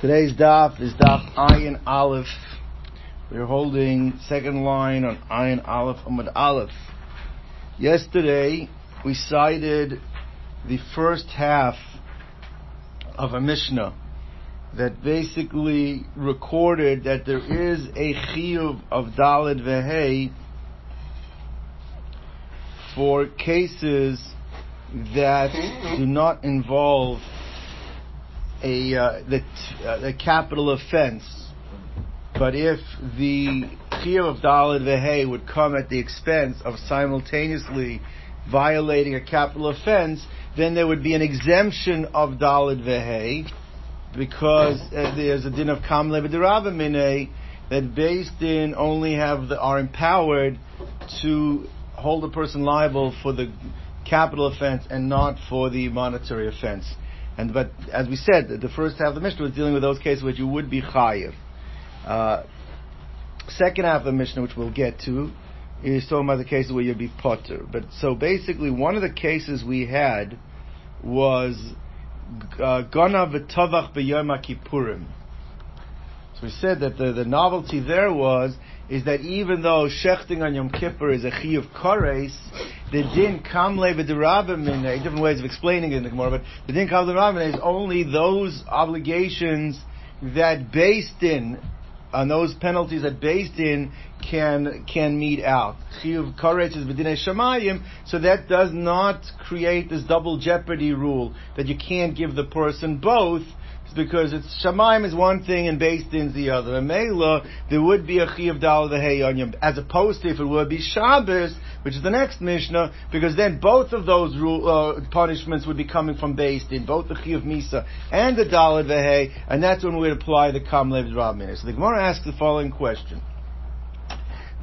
Today's daf is daf Ayin Aleph. We're holding second line on Ayin Aleph Amud Aleph. Yesterday we cited the first half of a Mishnah that basically recorded that there is a chiyuv of Dalid Vehei for cases that do not involve a uh, the, uh, the capital offense, but if the chiyuv of dalad vehay would come at the expense of simultaneously violating a capital offense, then there would be an exemption of dalad vehay because uh, there's a din of kamle v'derabamine that based in only have the, are empowered to hold a person liable for the capital offense and not for the monetary offense. And but as we said, the first half of the Mishnah was dealing with those cases which you would be chayiv. Uh, second half of the Mishnah, which we'll get to, is talking about the cases where you'd be potter. But so basically, one of the cases we had was uh, gana v'tovach b'yom. So we said that the, the novelty there was is that even though shechting on Yom Kippur is a chi of kares, the din kamle v'derabim different ways of explaining it in the Gemara, but the din kamle v'derabim is only those obligations that based in on those penalties that based in can can meet out. Chiyuv karetz is b'dinei shamayim, so that does not create this double jeopardy rule that you can't give the person both because it's Shemaim is one thing and Din is the other. And Mela, there would be a Chiyav on Yom, as opposed to if it would be Shabbos, which is the next Mishnah, because then both of those rule, uh, punishments would be coming from Beis Din, both the Chiyav Misa and the Dal Vehei, and that's when we'd apply the Kam Lev Rabmin. So the Gemara asks the following question.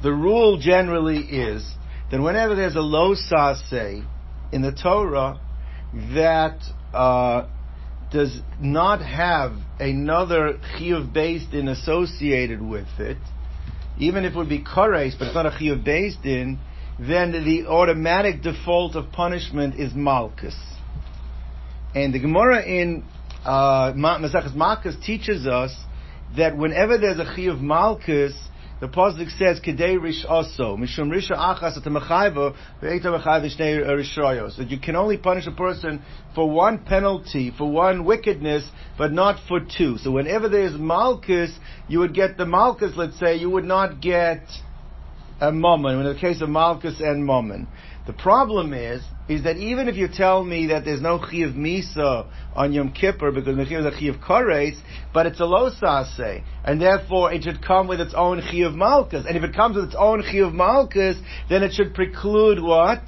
The rule generally is that whenever there's a lo sase in the Torah, that uh, does not have another chiyuv based in associated with it, even if it would be kares, but it's not a chiyuv based in, then the automatic default of punishment is malchus. And the Gemara in uh, Maseches Malchus teaches us that whenever there's a chiyuv malchus, the pasuk says kedei rish also mishum risha achas atamachayva ve'eta shnei rishoyos that you can only punish a person for one penalty for one wickedness but not for two. So whenever there is malchus, you would get the malchus. Let's say you would not get a moment in the case of malchus and moment. The problem is, is that even if you tell me that there's no chiv misa on Yom Kippur because Mechir is a chiv kares, but it's a losase, and therefore it should come with its own chiv malchus. And if it comes with its own chiv malchus, then it should preclude what?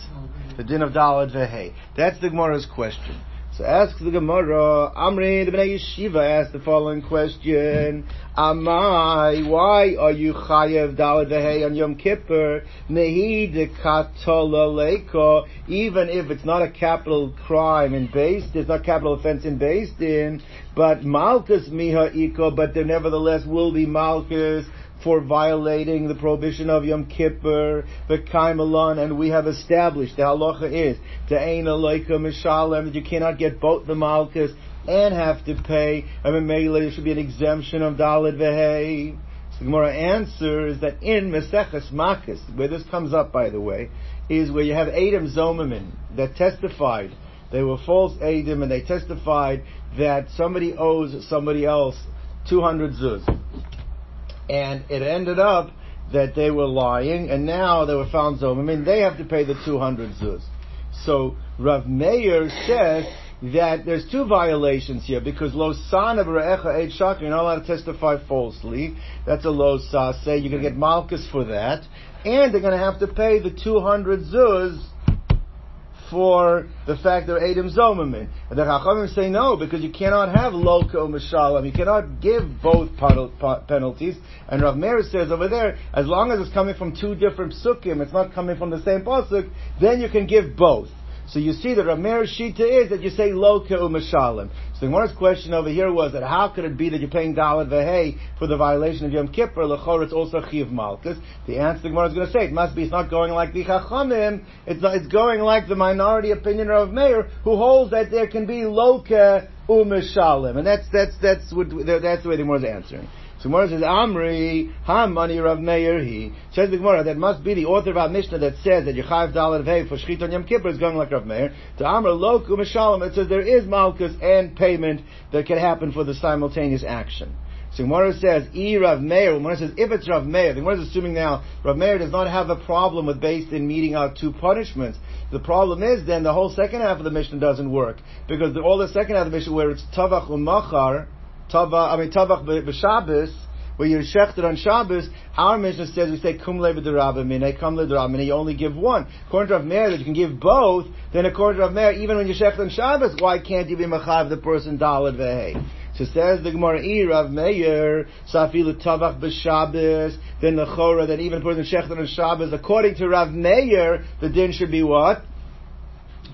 The din of dalad vehe. That's the Gemara's question. So the Gemara, Amri, the Bnei Yeshiva asked the following question, Amai, why are you chayev dalad vehei on Yom Kippur, nehi de leko, even if it's not a capital crime in based, it's not capital offense in based in, but malchus miha iko, but there nevertheless will be malchus, for violating the prohibition of Yom Kippur, the Kaimalon, and we have established the halacha is to ain aloika mishalem that you cannot get both the malchus and have to pay. I mean, maybe there should be an exemption of Dalid Vehei. So the Gemara answer is that in Meseches Makis, where this comes up, by the way, is where you have Adam Zomamin that testified. They were false Adam and they testified that somebody owes somebody else 200 zuz and it ended up that they were lying, and now they were found zom. I mean, they have to pay the 200 zuz. So Rav Meir says that there's two violations here because lo sana b're'echa eid shak, you're not allowed to testify falsely. That's a lo say You're going to get malchus for that, and they're going to have to pay the 200 zuz for the fact that Adam Zomamin. And the Chachamim say no, because you cannot have Loko Mishalim. You cannot give both penalties. And Rav Meir says over there, as long as it's coming from two different psukim, it's not coming from the same pasuk, then you can give both. So you see that Rav shita is that you say loka u'mashalim. So the Gemara's question over here was that how could it be that you're paying dalad vehei for the violation of Yom Kippur? Lechor, it's also chiv malchus. The answer the Gemara is going to say it must be it's not going like the chachamim. It's not, it's going like the minority opinion of Meir, who holds that there can be loka u'mashalim, and that's that's that's what that's the way the Gemara is answering. So Gemara says, Amri, Hamani Rav Meir he. Says the Gemara, that must be the author of our Mishnah that says that Yechayiv Dalar Vei for Shchit on Yom Kippur is going like Rav Meir. To Amr Loku Mishalom, it says there is Malchus and payment that can happen for the simultaneous action. So Gemara says, E Rav Meir, Gemara says, if it's Rav Meir, the Gemara is assuming now, Rav Meir does not have a problem with based in meeting out two punishments. The problem is then the whole second half of the Mishnah doesn't work. Because the, all the second half of the Mishnah where it's Tavach Umachar, Tava, I mean Tavach b'Shabbos, where you're shechted on Shabbos, our Mishnah says we say kum le'v'derabamine, kum le'derabamine, you only give one. According to Rav Meir, that you can give both, then according to Rav Meir, even when you're shechted on Shabbos, why can't you be machav the person dalad ve'hei? So says the Gemara, E Rav Meir, Safilu Tavach b'Shabbos, then the Chora, that even person shechted on Shabbos, according to Rav Meir, the din should be what?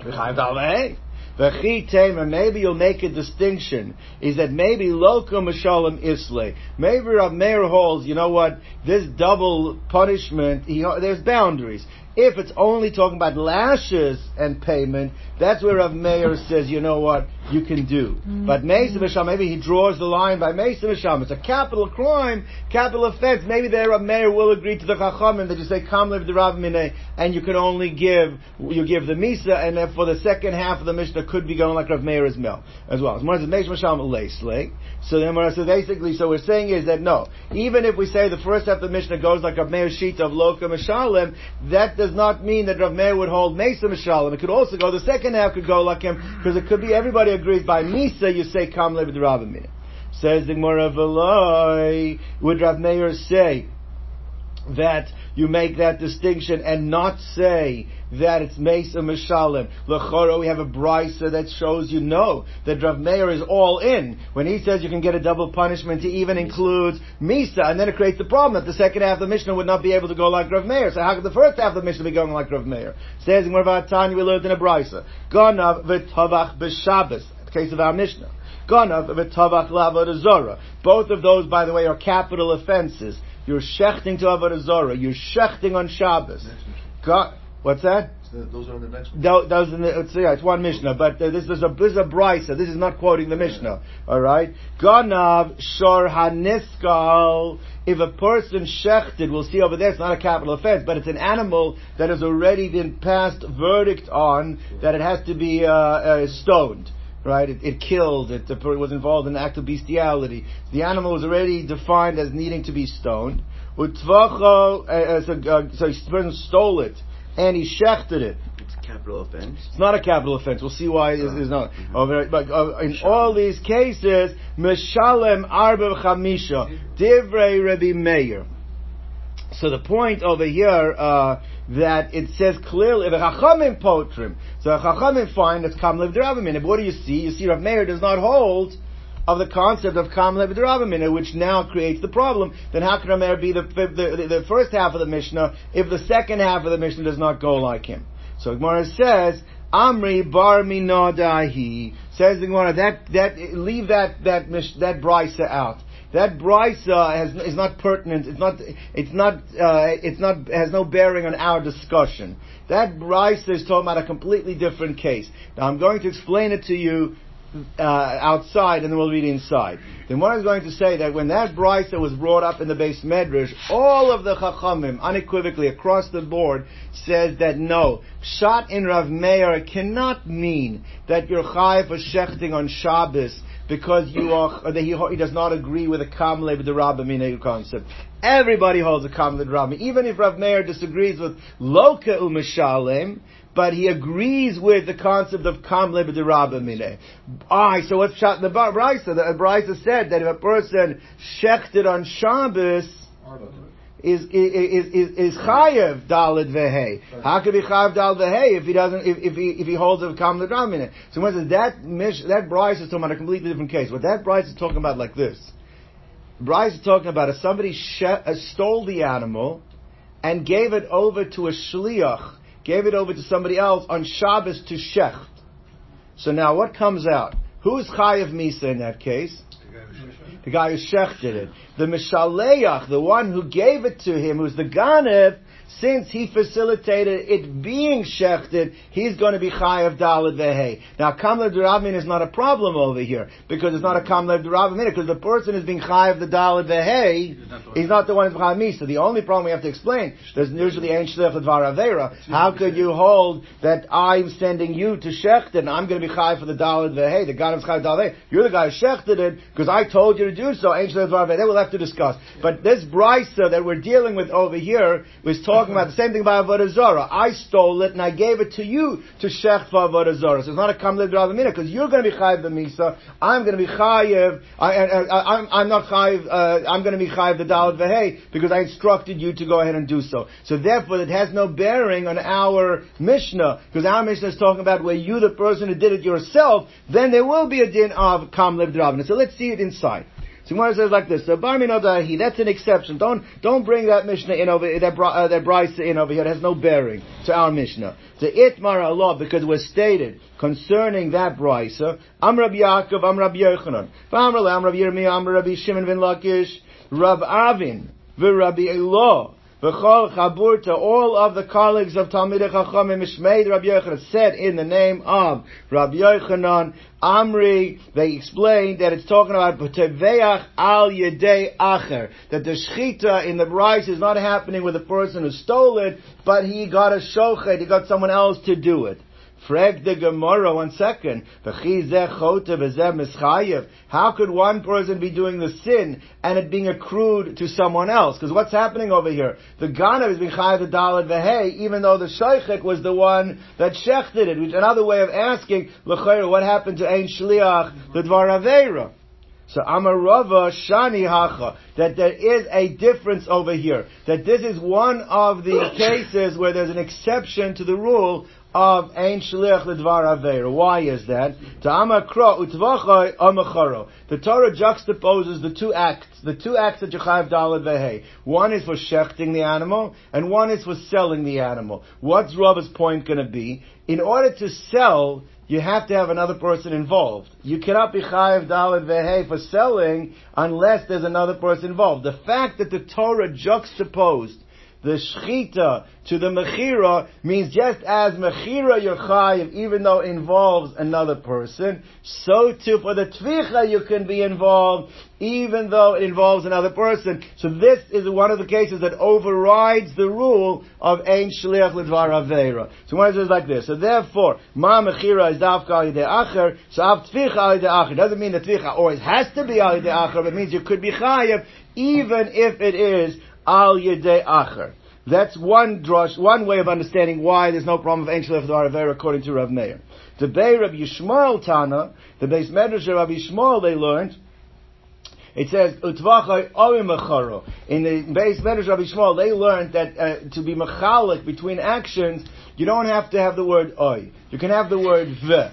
B'chav dalad and maybe you'll make a distinction, is that maybe loka mashalem isle. Maybe Rav Meir holds, you know what, this double punishment, he, there's boundaries. If it's only talking about lashes and payment, that's where Rav Meir says, you know what, you can do. Mm-hmm. But Mesa Misham, maybe he draws the line by Mesa Misham. It's a capital crime, capital offense. Maybe there Rav Meir will agree to the Chachamim that you say, Kam live the Rav Mineh, and you can only give, you give the Misa, and then for the second half of the Mishnah could be going like Rav Meir's mill as well. So Misham Leisle. So then so basically, so we're saying is that no, even if we say the first half of the Mishnah goes like Rav Meir's sheet of Loka Mishalim, that does not mean that Rav Meir would hold Mesa Mishalim. It could also go, the second half could go like him, because it could be everybody agrees by Misa, you say Kam Levid Rabbim. Says the Gemara Veloy, would Rav Meir say that you make that distinction and not say that it's Mesa Mishalim. Lechoro, we have a brisa that shows you know that Rav Meir is all in. When he says you can get a double punishment, he even includes Misa, and then it creates the problem that the second half of the Mishnah would not be able to go like Rav Meir. So how could the first half of the Mishnah be going like Rav Meir? Says in Tanya, we learned in a brisa. Ganav v'tavach b'Shabbos. Case of our Mishnah. Ganav v'tavach la'avodah Both of those, by the way, are capital offenses. You're shechting to Avodah Zorah. You're shechting on Shabbos. God, what's that? Those are in the next one. Those in the, it's, yeah, it's one Mishnah, but uh, this is a this is a brisa. This is not quoting the Mishnah. All right. Ganav shor haniskal. If a person shechted, we'll see over there, it's not a capital offense, but it's an animal that has already been passed verdict on that it has to be uh, uh, stoned right? It, it killed, it, it, was involved in an act of bestiality. The animal was already defined as needing to be stoned. Utvacho, uh, uh, so, uh, so he stole it, and he shechted it. It's a capital offense. It's not a capital offense. We'll see why oh. it's, not. Mm-hmm. But uh, in all these cases, Meshalem Arba Chamisha, Divrei Rebbe Meir. So the point over here, uh, that it says clearly the Chachamim potrim. So the Chachamim find that's Kam But what do you see? You see Rav Meir does not hold of the concept of Kam Lev which now creates the problem. Then how can Rav Meir be the, the, the, first half of the Mishnah if the second half of the Mishnah does not go like him? So Gemara says, Amri bar minadahi. Says the Gemara, that, that, leave that, that, that brisa out that brisa has, is not pertinent. It's not. It's not. Uh, it's not. Has no bearing on our discussion. That brisa is talking about a completely different case. Now I'm going to explain it to you uh, outside, and then we'll read inside. Then what I was going to say that when that brisa was brought up in the base medrash, all of the chachamim unequivocally across the board says that no, shot in Rav Meir cannot mean that you're chayiv for shechting on Shabbos because you are uh, that he, he does not agree with the kamle the Rabbimine concept. Everybody holds a kamle Rabbim, even if Rav Meir disagrees with loka u'mishalem, but he agrees with the concept of kamle with the Rabbimine. Eh. Ah, so what's shot in the brisa? The uh, brisa said that if a person shechted on Shabbos is is is is chayev dalid vehei. How could be chayev dalid vehei if he doesn't if, if he if he holds a kam ledram in it? So when says that mish, that brisa is talking about a completely different case. What that brisa is talking about like this. brisa is talking about if somebody she, uh, stole the animal and gave it over to a shliach gave it over to somebody else on Shabbos to Shecht. So now what comes out? Who's Chayav Misa in that case? The guy who shechted it. The Mishaleach, the one who gave it to him, who's the Ganev, since he facilitated it being shechted, he's going to be chayav dalad vehe. Now, kamlev duravmin is not a problem over here because it's not a kamlev duravmin because the person is being chayav the dalad vehe. He's not the one who's chayav misa. The only problem we have to explain there's usually ain't shlech avera. How could you hold that I'm sending you to shecht and I'm going to be chayav for the dalad vehe? The God is chayav dalad You're the guy who shechted it because I told you to do so. Ain't shlech vehe. We'll have to discuss. But this brisa that we're dealing with over here was talking talking about the same thing about Avodah Zarah. I stole it and I gave it to you to shech for Avodah Zarah. So it's not a kamlev dravamina because you're going to be chayiv the misa. I'm going to be chayiv. I, am I'm not chayiv. Uh, I'm going to be chayiv the dalad vehei because I instructed you to go ahead and do so. So therefore, it has no bearing on our Mishnah because our Mishnah is talking about where you, the person who did it yourself, then there will be a din of kamlev dravamina. So let's see it inside. So says like this: So bar minadahi, that's an exception. Don't don't bring that Mishnah in over that uh, that Brisa in over here. It has no bearing to our Mishnah. To itmar Allah because it was stated concerning that Brisa. Am Rabbi Yaakov, Am Rabbi Yochanan, Am Rabbi Yirmiyah, Am Rabbi Shimon ben Lakish, Rab Avin, Rabbi Elah. V'chol Chabur to all of the colleagues of Talmidei Chachamim Mishmeid Rabbi Yochanan said in the name of Rabbi Yochanan, Amri, they explained that it's talking about Teveach al Yedei Acher, that the Shechita in the rice is not happening with the person who stole it, but he got a shochet, he got someone else to do it. Frag the Gemara, one second. How could one person be doing the sin and it being accrued to someone else? Because what's happening over here? The Ganav is being chayav the dalad vehei, even though the Shaychik was the one that shechted it. Which another way of asking, what happened to Ein Shliach, the Dvar Aveira? So Amarava Shani Hacha, that there is a difference over here. That this is one of the cases where there's an exception to the rule of Ein Shliach Ledvar Aveir. Why is that? The Torah juxtaposes the two acts, the two acts that Yechayev Dalad Vehe. One is for shechting the animal, and one is for selling the animal. What's Rabba's point going to be? In order to sell, you have to have another person involved. You cannot be chayiv dalad vehe for selling unless there's another person involved. The fact that the Torah juxtaposed the shchita to the mechira means just as mechira you're even though it involves another person, so too for the tvicha you can be involved, even though it involves another person. So this is one of the cases that overrides the rule of ein shliach l'dvar avera. So one says like this. So therefore, ma mechira is dafka al acher, so av tvicha al acher. Doesn't mean that tvicha always has to be al acher, but it means you could be chayiv even if it is al yedei acher. That's one drush, one way of understanding why there's no problem of ancient Avera according to Rav Meir. The Bay Rav Yishmael Tana, the base medrash of Rav Yishmael, they learned, it says utvachai oimacharo. In the base medrash of Yishmael, they learned that uh, to be machalik between actions, you don't have to have the word oi. You can have the word v.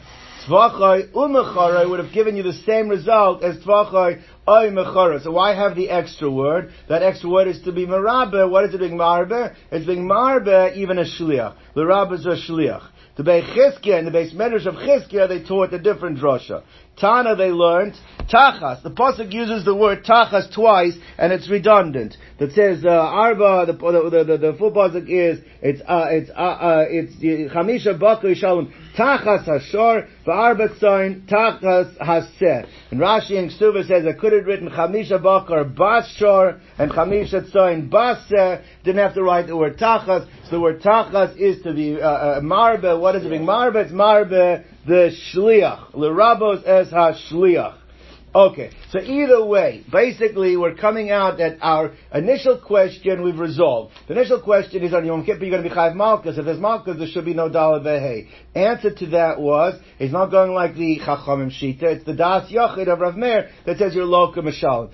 Tvachai umechara would have given you the same result as tvachai oy. So why have the extra word? That extra word is to be marabe. What is it being marbe? It's being marbe even a shliach. The rabbe is a shliach. The Beis Chizkiah and the Beis Medrash of Chizkiah, they taught a different drasha. Tana, they learned tachas. The pasuk uses the word tachas twice, and it's redundant. That says uh, arba. The the, the, the full pasuk is it's uh, it's uh, uh, it's chamisha bakar shalom tachas hashor v'arba tzayin tachas haseh. And Rashi and Ksuva says I could have written chamisha bakar bashor and chamisha tzayin baseh. Didn't have to write the word tachas. So the word tachas is to be uh, uh, marbe. What is it being marbe? It's marbe the shliach. L'rabos es ha-shliach. Okay, so either way, basically we're coming out that our initial question we've resolved. The initial question is on Yom Kippur you're going to be Chayiv Malkus. If there's Malkus, there should be no Dalad Vehe. Answer to that was, it's not going like the Chachamim Shita, it's the Das Yochid of Rav Meir that says you're Loka Mishalim.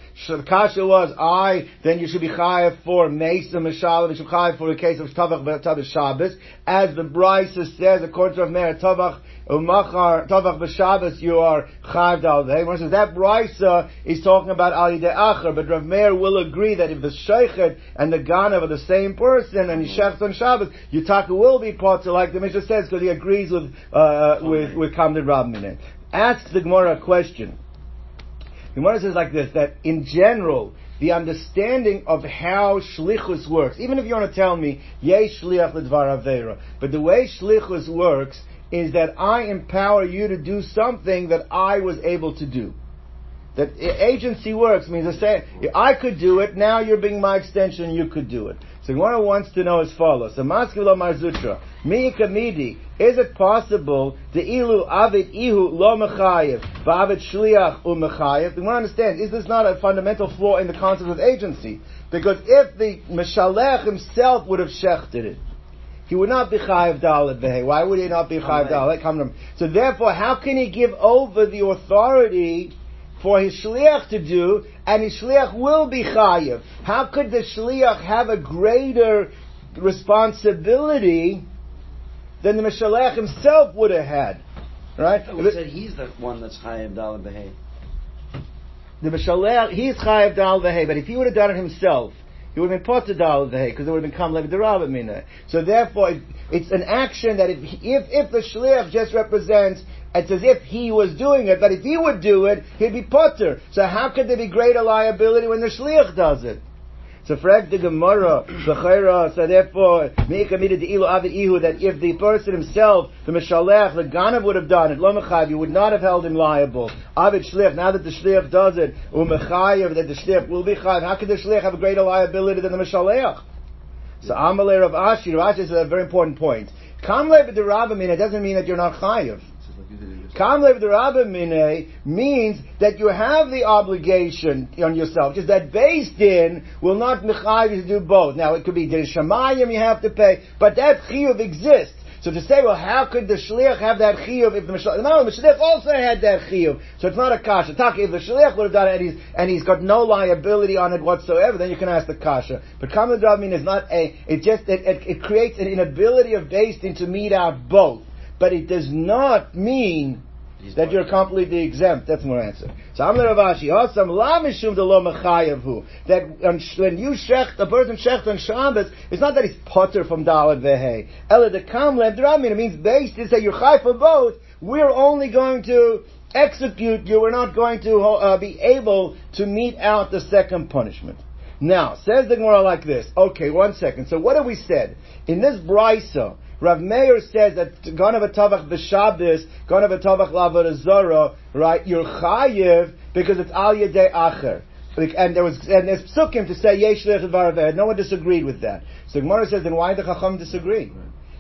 Kasha was, I, then you should be Chayiv for Mesa Mishalim, you should be for the case of Tavach Tavach Shabbos. As the Brisa says, according to Rav Meir, Tavach Umachar, Tavach B'Shabbos, you are Chayiv Dalad Vehe. That brisa is talking about al yidei but Rav Meir will agree that if the sheikhet and the ganav are the same person and he shechs on Shabbos, Yutaka will be potter, like the Mishnah says, because he agrees with uh, with with Kamdin Rabbanim. Asks the Gemara a question. The Gemara says like this: that in general, the understanding of how shlichus works. Even if you want to tell me, yay shliach ledvar avera, but the way shlichus works is that I empower you to do something that I was able to do. That agency works means I say I could do it. Now you're being my extension. You could do it. So Gemara wants to know as follows. So Maskilo Marzutra, Mi Kamidi, is it possible to ilu avid ihu lo mechayev, v'avid shliach u mechayev? We want to understand, is this not a fundamental flaw in the concept of agency? Because if the Meshalech himself would have shechted it, he would not be chayiv dalet behe. Why would he not be chayiv dalet? So therefore, how can he give over the authority for his shliach to do, and his shliach will be chayiv? How could the shliach have a greater responsibility than the Meshalech himself would have had? Right? We said he's the one that's chayiv dalet behe. The Meshalech, he's chayiv dalet behe, but if he would have done it himself, he would have been potter dal because it would have been kam lev mina. Uh, so therefore, it, it's an action that if if if the shliach just represents it's as if he was doing it, but if he would do it, he'd be potter. So how could there be greater liability when the shliach does it? So frag the Gemara, the so therefore, make a the ilu avid ihu, that if the person himself, the Mishalech, the Ganav would have done it, lo mechayiv, you would not have held him liable. Avid shlich, now that the shlich does it, umechayiv, that the shlich will be chayiv, how could the shlich have a greater liability than the Mishalech? So Amalei Rav Ashi, Rav Ashi is a very important point. Kamle b'derabamina doesn't mean that you're not chayiv. Kamlev Mine means that you have the obligation on yourself, just that based in will not mechayiv to do both. Now it could be the shamayim you have to pay, but that chiyuv exists. So to say, well, how could the shliach have that chiyuv if the mishliach? The shliach also had that chiyuv, so it's not a kasha. Taki, if the shliach would have done it and he's, and he's got no liability on it whatsoever, then you can ask the kasha. But mean is not a. It just it, it, it creates an inability of based in to meet out both, but it does not mean that you're completely exempt. That's my answer. So I'm the Rav Ashi. Hasam la mishum de lo mechayevu. That when you shecht, a person shecht on Shabbos, it's not that he's potter from Dalad vehe. Ela de kam lev dramin. It means based to say you're chai for both. We're only going to execute you. We're not going to uh, be able to mete out the second punishment. Now, says the Gemara like this. Okay, one second. So what have we said? In this brisa, Rav Meir says that Ganav Tavach b'Shabbos, Ganav Tavach Lavod right? You're chayiv because it's Al Yedei Acher. And there was and there's psukim to say yesh lech No one disagreed with that. So Gemara says, then why the Chacham disagree?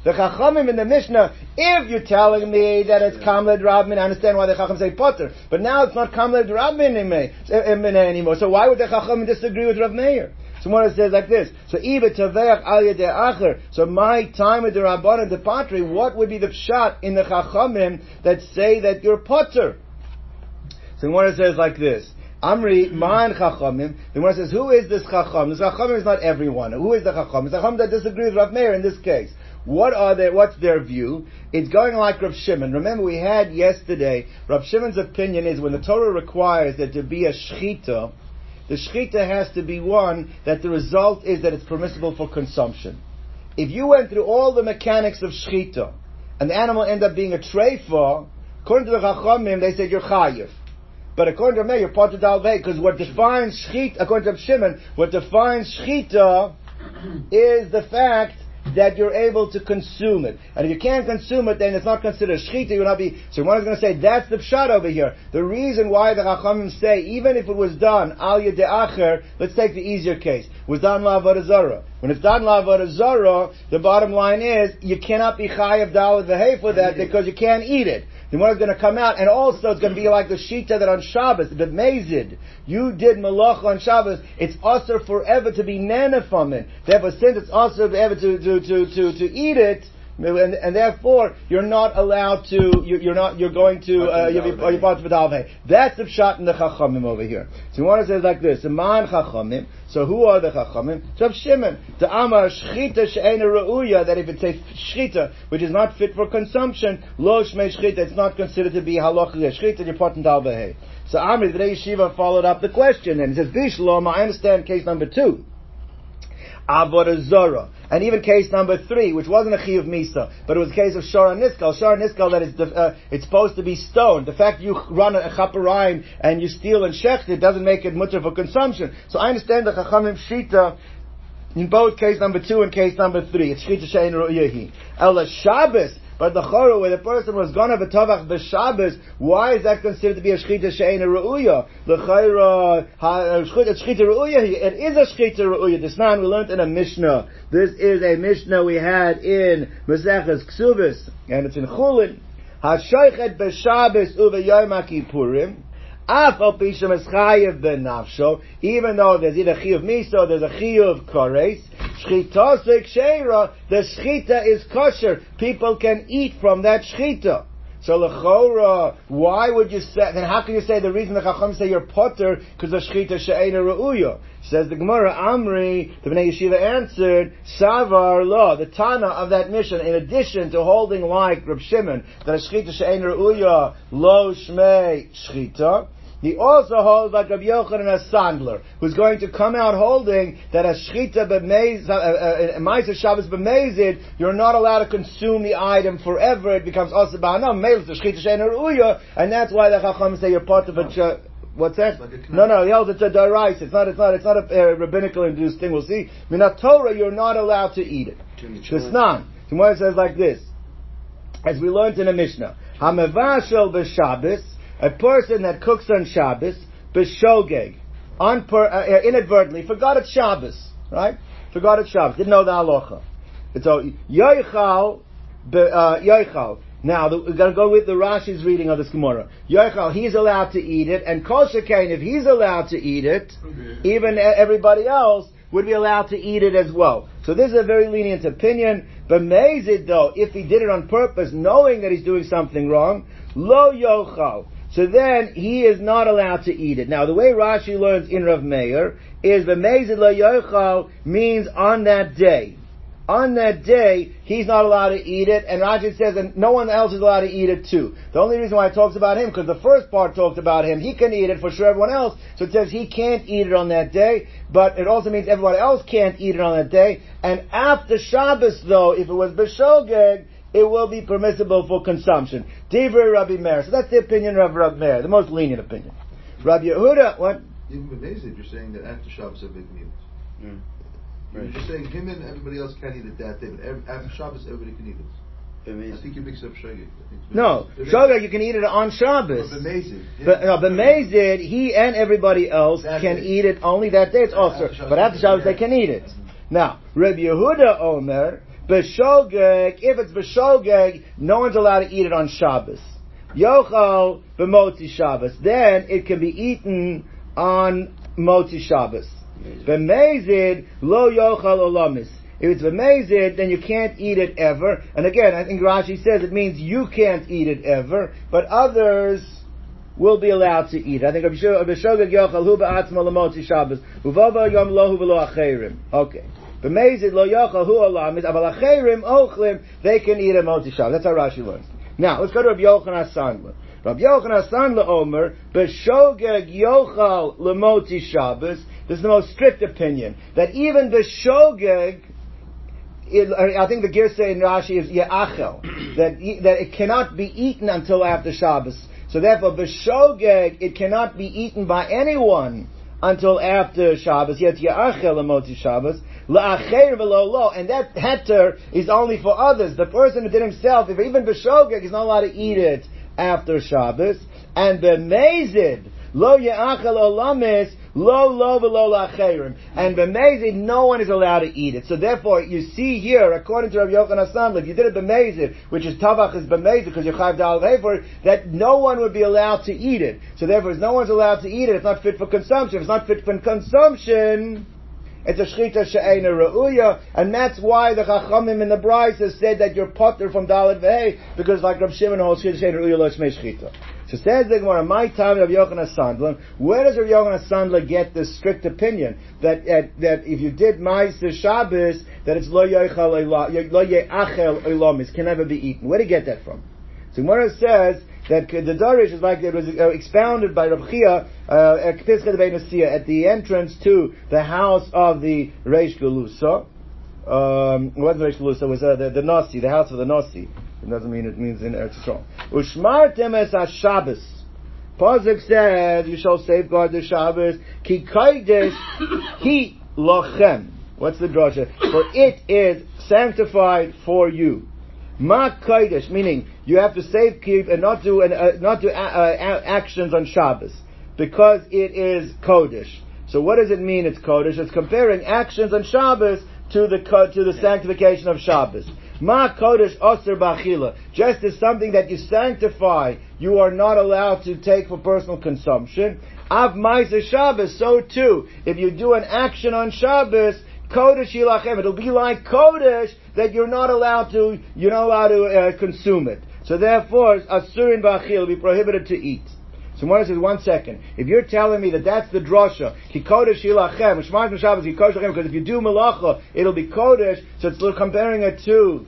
The Chachamim in the Mishnah, if you're telling me that it's Kamled Rabmin, I understand why the Chacham say Potter. But now it's not Kamled Rabmin anymore. So why would the Chachamim disagree with Rav Meir? Gemara says like this. So even taveach al acher. So my time with the Rabbanan the Patri, what would be the shot in the Chachamim that say that you're potter? So Gemara says like this. Amri man chachamim. The Gemara says, who is this chacham? This chacham is not everyone. Who is the chacham? It's the chacham that disagrees with Rav Meir in this case. What are their, what's their view? It's going like Rav Shimon. Remember we had yesterday, Rav Shimon's opinion is when the Torah requires there to be a shechita, the shechita has to be one that the result is that it's permissible for consumption. If you went through all the mechanics of shechita, and the animal ended up being a treifa, according to the Chachamim, they said you're chayiv. But according to me, you're part of Dalvei, because what defines shechita, according to Shimon, what defines shechita is the fact that you're able to consume it. And if you can't consume it, then it's not considered shchita, you will not be, so one is going to say, that's the pshat over here. The reason why the Chachamim say, even if it was done, al acher, let's take the easier case, was done la zara. When it's done la zara, the bottom line is, you cannot be chayav dal the hay for that because you can't eat it the one is going to come out, and also it's going to be like the shita that on Shabbos, the mezid, you did malach on Shabbos, it's also forever to be nana from it. Therefore, since it's also forever to, to, to, to, to eat it, and, and, therefore you're not allowed to. You're, not. You're going to. Uh, you'll be, you're part of That's the shot in the chachamim over here. So one says like this: the man chachamim. So who are the Chachamim? Rav Shimon. The Amar Shchita She'ena Ra'uya, that if it's a Shchita, which is not fit for consumption, Lo Shmei Shchita, it's not considered to be Halacha Shchita, you're Dalbehei. So Amr, the Yeshiva followed up the question, and he says, Bishlom, I understand case number two. Avodah. And even case number three, which wasn't a Chi Misa, but it was a case of Shara Niskal. Shara Niskal that is, uh, it's supposed to be stoned. The fact you run a Chaparayim and you steal and shecht it doesn't make it mutter for consumption. So I understand the Chachamim Shita in both case number two and case number three. It's Shita Shein Ru'yahi. Ela Shabbos, but the choro where the person was gonna b'tovach b'Shabbos, why is that considered to be a shchita she'ena ru'uya? The chayra shchita ru'uya. It is a shchita ru'uya. This man we learned in a mishnah. This is a mishnah we had in Maseches Ksubis, and it's in Chulin. Hashoichet b'Shabbos uve Yom. Af pishem es chayev even though there's either chiyuv miso, there's a chiyuv kores, shchita sheira, the shchita is kosher. People can eat from that shchita. So lechora, why would you say? Then how can you say the reason the chacham say you're potter because the shchita she'ena reuya? Says the Gemara Amri, the Bnei Yeshiva answered Savar Law, the Tana of that mission. In addition to holding like Reb Shimon that a shchita she'ena reuya lo shmei shchita. He also holds like Rabbi Yochanan a Sandler, who's going to come out holding that a shchita b'meiz, Shabbos b'meizid, you're not allowed to consume the item forever. It becomes also ba'anam meil the shchita she'en uya, and that's why the Chacham say you're part of a. What's that? Like no, no, he holds it's a darais. It's not. It's not. It's not a uh, rabbinical induced thing. We'll see. Minat Torah, you're not allowed to eat it. It's not. Tomorrow says like this, as we learned in a Mishnah, Hamevashel b'Shabbos a person that cooks on Shabbos, b'shogeg, on per, uh, uh, inadvertently, forgot it's Shabbos, right? Forgot it's Shabbos, didn't know the halacha. And so, yoichal, uh, yoichal. Now, we're going to go with the Rashi's reading of this Gemara. Yoichal, he's allowed to eat it, and Kol Shekain, if he's allowed to eat it, okay. even everybody else would be allowed to eat it as well. So this is a very lenient opinion. But Mezid, though, if he did it on purpose, knowing that he's doing something wrong, lo yochal so then he is not allowed to eat it. Now the way Rashi learns in Rav Meir is the Mezid la yochal means on that day. On that day, he's not allowed to eat it, and Rashi says that no one else is allowed to eat it too. The only reason why it talks about him, because the first part talked about him, he can eat it for sure everyone else, so it says he can't eat it on that day, but it also means everyone else can't eat it on that day, and after Shabbos though, if it was B'Shogeg, it will be permissible for consumption. Divrei Rabbi Meir. So that's the opinion of Rabbi Meir, the most lenient opinion. Rabbi Yehuda, what? Even Benezid, you're saying that after Shabbos everybody can eat it. Mm. Right. You're just saying him and everybody else can't eat it that day, but every, after Shabbos everybody can eat it. I think you mix up shogeg. No, shogeg you can eat it on Shabbos. But b'mezid, yeah. but no, b'mezid, he and everybody else that can day. eat it only that day. It's also, but after Shabbos they can eat it. Now, Rabbi Yehuda Omer, B'shogeg, if it's b'shogeg, no one's allowed to eat it on Shabbos. Yochal b'motzi Shabbos. Then it can be eaten on motzi Shabbos. B'mezid lo yochal olamis. If it's b'mezid, then you can't eat it ever. And again, I think Rashi says it means you can't eat it ever, but others will be allowed to eat. It. I think b'shogeg yochal hu ba'atzma lamotzi Shabbos. Uvava yom lohu v'lo acherim. Okay. B'mezid lo yachal hu alamis, aval acherim ochlim, they can eat a motzi Shabbos. That's how Rashi learns. Now, let's go to Rabbi Yochanan Sandler. Rabbi Yochanan Sandler Omer, b'shogeg yochal lemotzi Shabbos, this is the most strict opinion, that even b'shogeg, I think the Girsa in Rashi is Ye'achel, that, that it cannot be eaten until after Shabbos. So therefore, b'shogeg, it cannot be eaten by anyone until after Shabbos. Yet Ya'achel Lemoti Shabbos. And that heter is only for others. The person who did himself, if even b'shogeg, is not allowed to eat it after Shabbos. And b'mezid, lo Ya'achel olamis, Lo lo v'lo lacherim. And b'mezid, no one is allowed to eat it. So therefore, you see here, according to Rabbi Yochanan Asam, if you did it b'mezid, which is tavach is b'mezid, because you're chayv dal for that no one would be allowed to eat it. So therefore, if no one's allowed to eat it, it's not fit for consumption. If it's not fit for consumption, it's a shchita she'ena ra'uya, and that's why the chachamim in the has said that you're potter from Dalit Vehei, because like Rav Shimon holds shchita she'ena ra'uya lo shchita. So says the Gemara, my time of Yochanan Sandler, where does Rav Yochanan Sandler get this strict opinion that uh, that if you did Ma'aser Shabbos, that it's lo yochel lo ye'achel olamis, can never be eaten? Where did he get that from? So Gemara says that the Darish is like it was uh, expounded by Rav Chia uh, at the entrance to the house of the Reish Galusa. Um, it wasn't Reish Galusa, it was uh, the, the Nasi, the house of the Nasi. It doesn't mean it means in Eretz Yisrael. Ushmartem es ha-Shabbos. Pasuk says, you shall safeguard the Shabbos. Ki kaidesh he lochem. What's the drasha? For it is sanctified for you. Ma kaidesh, meaning you have to save keep and not do uh, not do uh, uh, actions on Shabbos because it is kodesh. So what does it mean? It's kodesh. It's comparing actions on Shabbos to the to the sanctification of Shabbos. Ma kodesh aser bachila. Just as something that you sanctify, you are not allowed to take for personal consumption. Av ma'aser Shabbos. So too, if you do an action on Shabbos, kodesh yilachem. It'll be like kodesh that you're not allowed to you're not allowed to uh, consume it. So therefore, asurin ba'achil will be prohibited to eat. So one says, one second. If you're telling me that that's the drasha, ki kodesh ilachem, shmaz Shabbos ki kodesh because if you do malacha, it'll be kodesh, so it's comparing it to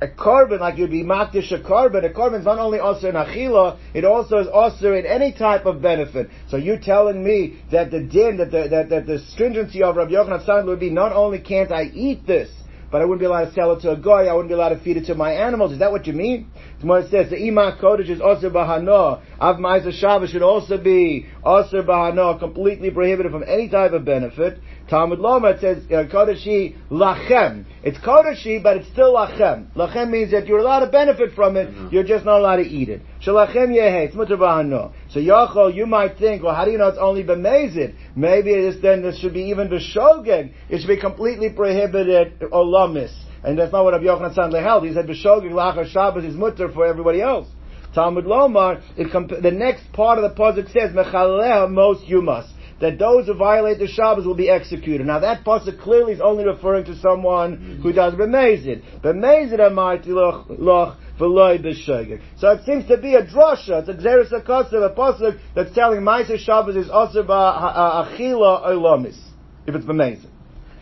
a carbon, like you'd be makdish a carbon. A carbon is not only also in achila, it also is also in any type of benefit. So you're telling me that the din, that the, that, that the stringency of Rabbi Yochanan would be not only can't I eat this, but I wouldn't be allowed to sell it to a guy. I wouldn't be allowed to feed it to my animals. Is that what you mean? Tomorrow it says the ima kodesh is also bahano. Av ma'aser Shabbos should also be also bahano, completely prohibited from any type of benefit. Talmud Loma it says uh, kodeshi lachem. It's kodeshi, but it's still lachem. Lachem means that you're allowed to benefit from it. Mm-hmm. You're just not allowed to eat it. Shalachem yehe. It's Mutabahano. So Yachol, you might think, well, how do you know it's only b'mezid? Maybe this then this should be even b'shogen. It should be completely prohibited olamis. And that's not what Rabbi Yochanan Sandler held. He said b'shogig lachar Shabbos is mutter for everybody else. Talmud Lomar, comp- the next part of the pasuk says mechaleh most yumas that those who violate the Shabbos will be executed. Now that pasuk clearly is only referring to someone mm-hmm. who does b'mezid. B'mezid amarti loch loch v'loy b'shogig. So it seems to be a drasha. It's a gezeiras hakasuv, a pasuk that's telling Ma'aser Shabbos is also ba'achila olamis if it's b'mezid.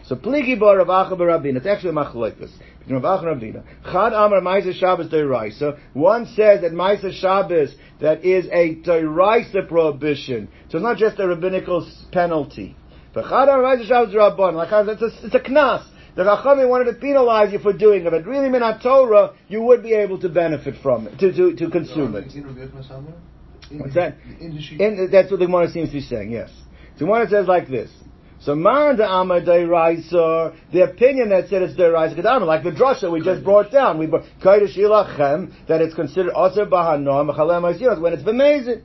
So pligi bar Rav Acha. It's actually machloikus between Rav Acha and Ravina. Chad Amar Ma'aser Shabbos Deiraisa. One says that Ma'aser Shabbos that is a Deiraisa prohibition. So it's not just a rabbinical penalty. But Chad Amar Ma'aser Shabbos Rabban. Like it's a, it's a knas. The Chachamim wanted to penalize you for doing it, but really, minat Torah, you would be able to benefit from it, to to, to consume it. What's that? In, that's what the Gemara seems to be saying. Yes. So Gemara says like this. So the Amar Deiraisa, the opinion that said it's Deiraisa Kedama, like the drasha we just brought down, we brought Kaidish Ilachem, that it's considered Aser Bahanoam, Chalem when it's Bemazit.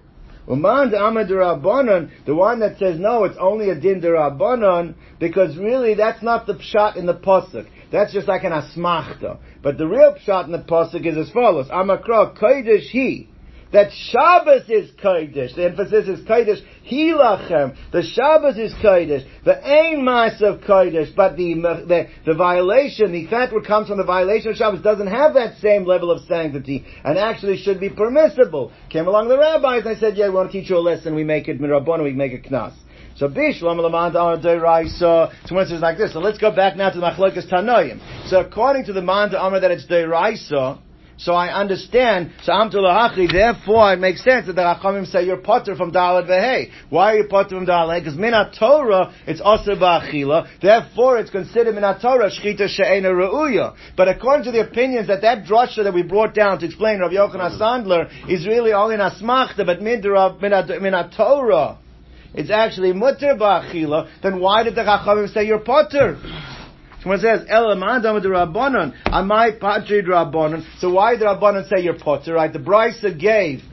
Uman the Amar Derabanan, the one that says no, it's only a Din Derabanan, because really that's not the pshat in the Pasuk. That's just like an asmachta. But the real pshat in the Pasuk is as follows. Amakra, Kodesh he that Shabbos is Kodesh. The emphasis is Kodesh Hilachem. The Shabbos is Kodesh. The Ein Mas of Kodesh. But the, the, the violation, the fact that comes from the violation of Shabbos doesn't have that same level of sanctity and actually should be permissible. Came along the rabbis and I said, yeah, we want to teach you a lesson. We make it Mirabon, we make it Knas. So Bishlam Lamant Amar So someone says like this. So let's go back now to the Machlokas Tanoim. So according to the Manta Amar that it's Deiraisa, so I understand. So Amtulahachi. Therefore, it makes sense that the Rachamim say you're potter from Dalad Vehei. Why are you potter from Dalad? Because Minat Torah it's Aser Ba'achila. Therefore, it's considered Minat Torah Shchita She'ena Reuya. But according to the opinions that that drasha that we brought down to explain Rav Yochanan mm-hmm. Sandler is really only in Asmachta, but Minat Torah. It's actually Mutter Ba'achila. Then why did the Rachamim say you're potter? Someone says, Elamadam Rabbanon, Amai Patri Rabbanon. So why did Rabbanon say you're potter, right? The Brisa gave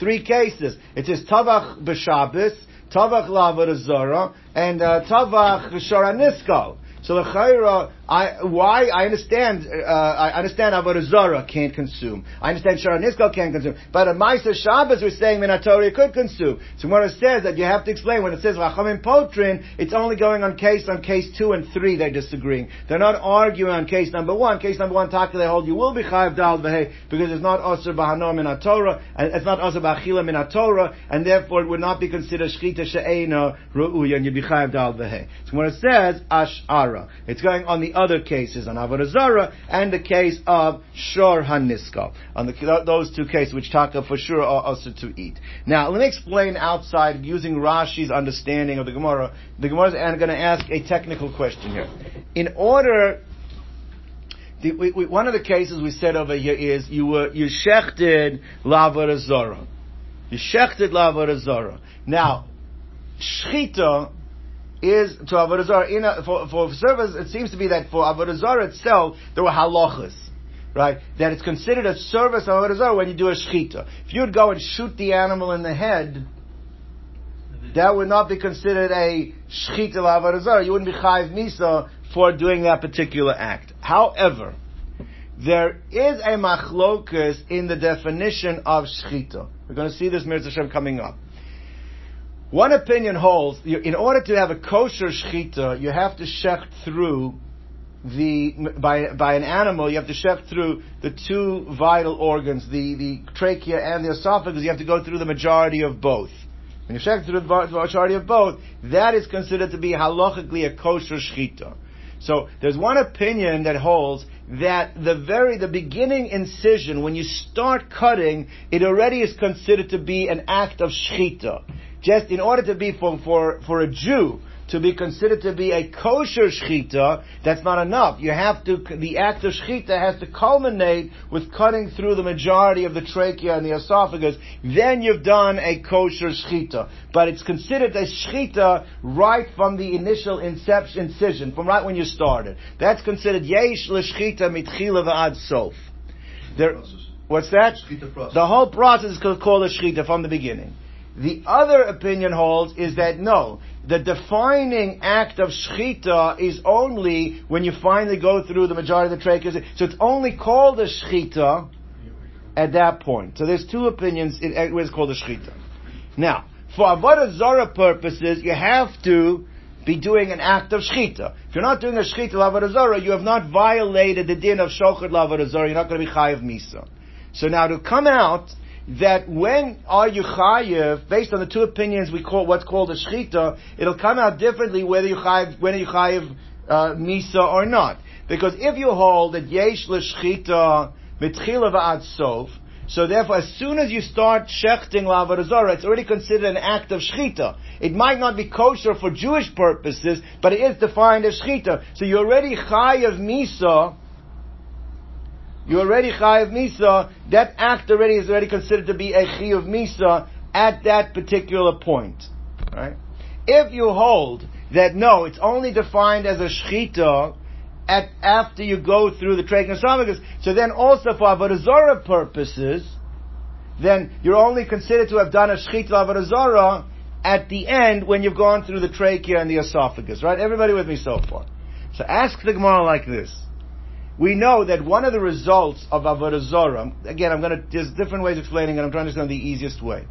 three cases. It says Tavach B'Shabbos, Tavach Lavad Azara, and uh, Tavach Sharaniskal. So the chayra, I, why I understand, uh, I understand Avodah Zarah can't consume. I understand Shara Niskal can't consume. But at Maisa Shabbos we're saying Minatori could consume. So when it says that you have to explain when it says Rachamim Potrin, it's only going on case on case two and three they're disagreeing. They're not arguing on case number one. Case number one, Taka they hold you will be Chayav Dal V'Hei because it's not Osir Bahanor Minatora, and it's not Osir Bachila Minatora, and therefore it would not be considered Shchita She'ena Ru'uya and you'd be Chayav Dal V'Hei. So when it says Ash'ar it's going on the other cases, on Avodah Zarah, and the case of Shor Haniska. On the, those two cases, which Taka for sure are also to eat. Now, let me explain outside, using Rashi's understanding of the Gemara. The Gemara is going to ask a technical question here. In order the, we, we, one of the cases we said over here is you were you shechted lavara zara. You shechted lavara zara. Now, shchita is to Avodah Zarah. For, for service, it seems to be that for Avodah Zarah itself, there were halachas. Right? That it's considered a service of Avodah Zarah when you do a shechita. If you'd go and shoot the animal in the head, that would not be considered a shechita Avodah Zarah. You wouldn't be chayiv misa for doing that particular act. However, there is a machlokas in the definition of shechita. We're going to see this Mirza coming up. One opinion holds, in order to have a kosher shechita, you have to shecht through the, by, by an animal, you have to shecht through the two vital organs, the, the trachea and the esophagus, you have to go through the majority of both. When you shecht through the majority of both, that is considered to be halachically a kosher shechita. So there's one opinion that holds that the very the beginning incision when you start cutting, it already is considered to be an act of shechita just in order to be for, for, for a Jew to be considered to be a kosher shechita, that's not enough. You have to, the act of shechita has to culminate with cutting through the majority of the trachea and the esophagus. Then you've done a kosher shechita. But it's considered a shechita right from the initial inception, incision, from right when you started. That's considered yesh l'shchita mitchila v'ad sof. There, what's that? The whole process is called a shechita from the beginning. The other opinion holds is that no, the defining act of shechita is only when you finally go through the majority of the trachea. So it's only called a shechita at that point. So there's two opinions in what is called a shechita. Now, for avodah zara purposes, you have to be doing an act of shechita. If you're not doing a shechita avodah zara, you have not violated the din of shochet avodah zara. You're not going to be chayiv misa. So now to come out that when are you chayiv, based on the two opinions we call what's called a shchita, it'll come out differently whether you chayiv, when you chayiv uh, misa or not. Because if you hold that yesh l'shchita mitchila v'ad sof, so therefore, as soon as you start shechting lavarazora, it's already considered an act of shechita. It might not be kosher for Jewish purposes, but it is defined as shechita. So you already chayiv misa you already chayiv misa. That act already is already considered to be a chayiv misa at that particular point, right? If you hold that no, it's only defined as a shchita at after you go through the trachea and esophagus, so then also for avodah purposes, then you're only considered to have done a shchita avodah at the end when you've gone through the trachea and the esophagus, right? Everybody with me so far. So ask the Gemara like this we know that one of the results of Avodah Zorah, again, I'm going to, there's different ways of explaining it, I'm trying to understand the easiest way.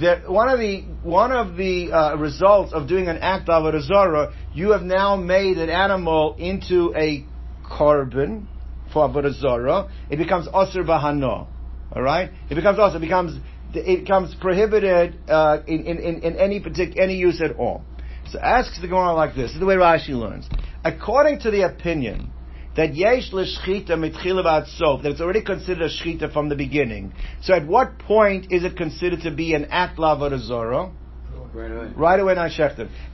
That one of the, one of the uh, results of doing an act of Avodah Zorah, you have now made an animal into a carbon for Avodah Zorah, it becomes Osir Bahano. Alright? It becomes also, it becomes, it becomes prohibited uh, in, in, in any particular, any use at all. So asks the Gemara like this, this is the way Rashi learns. According to the opinion that yesh l'shchita mitchila sof, that it's already considered a shchita from the beginning. So at what point is it considered to be an act lavodah Right away. Right away, not.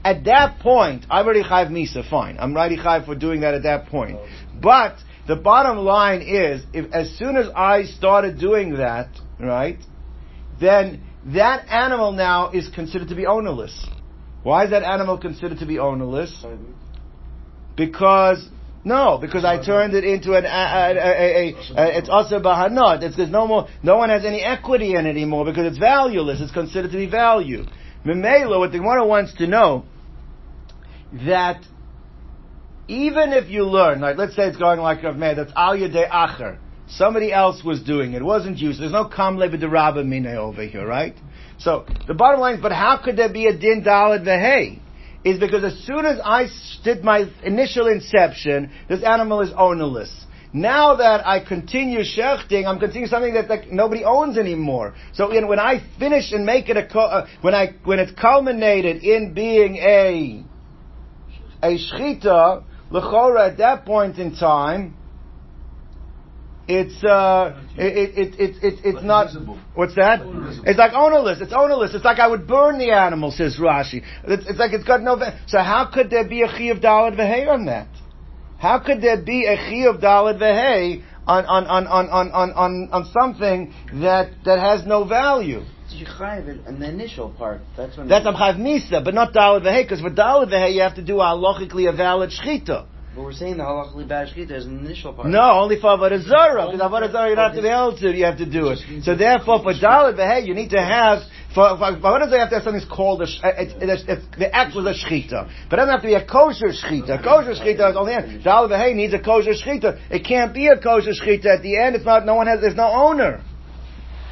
At that point, I've already chayv misa, fine. I'm ready chayv for doing that at that point. But, the bottom line is, if as soon as I started doing that, right, then that animal now is considered to be ownerless. Why is that animal considered to be ownerless? Because no, because I turned it into an, a, a, a, it's also bahanot. It's there's no more, no one has any equity in it anymore because it's valueless. It's considered to be value. Memela, what the Gemara wants to know, that even if you learn, like let's say it's going like Rav Meir, that's al yadei acher. Somebody else was doing it. It wasn't you. So there's no kamle b'derabba mine over here, right? So the bottom line is, but how could there be a din dalad vehei? Is because as soon as I did my initial inception, this animal is ownerless. Now that I continue shechting, I'm continuing something that like, nobody owns anymore. So when I finish and make it a uh, when I when it's culminated in being a a shchita, lechora at that point in time, it's uh, it, it, it, it, it's not. What's that? It's like ownerless. It's ownerless. It's like I would burn the animal, says Rashi. It's, it's like it's got no. Value. So how could there be a chi of dalad v'hei on that? How could there be a chi of dalad v'hei on on, on, on, on, on, on, on something that that has no value? You chayiv in the initial part. That's when. That's a chayiv misa, but not dalad v'hei, because for dalad v'hei you have to do halachically a valid shchita. But we're saying the halachically bad is an initial part. No, only for avodah zarah. Because avodah zarah you don't have to be able to. You have to do it. So therefore, for dalit hey, you need to have for avodah zarah you have to have something called a. It's, it's, it's, the act was a shechita, but it doesn't have to be a kosher shechita. A kosher shechita is only dalit hey needs a kosher shechita. It can't be a kosher shechita at the end. It's not. No one has. There's no owner.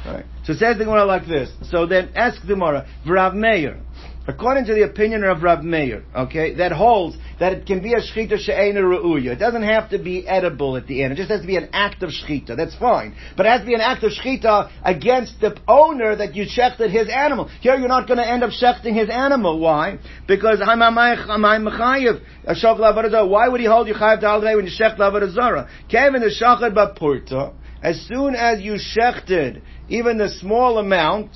Right. So it says the Gemara like this. So then ask the Gemara, Vrav Meir according to the opinion of Rav Meir, okay, that holds that it can be a shchita she'ena re'uya. It doesn't have to be edible at the end. It just has to be an act of shchita. That's fine. But it has to be an act of shchita against the owner that you shechted his animal. Here you're not going to end up shechting his animal. Why? Because I'm Machayev. why would he hold you chayav to when you shecht lavarazara? Kevin the shachad bapurta. As soon as you shechted even the small amount,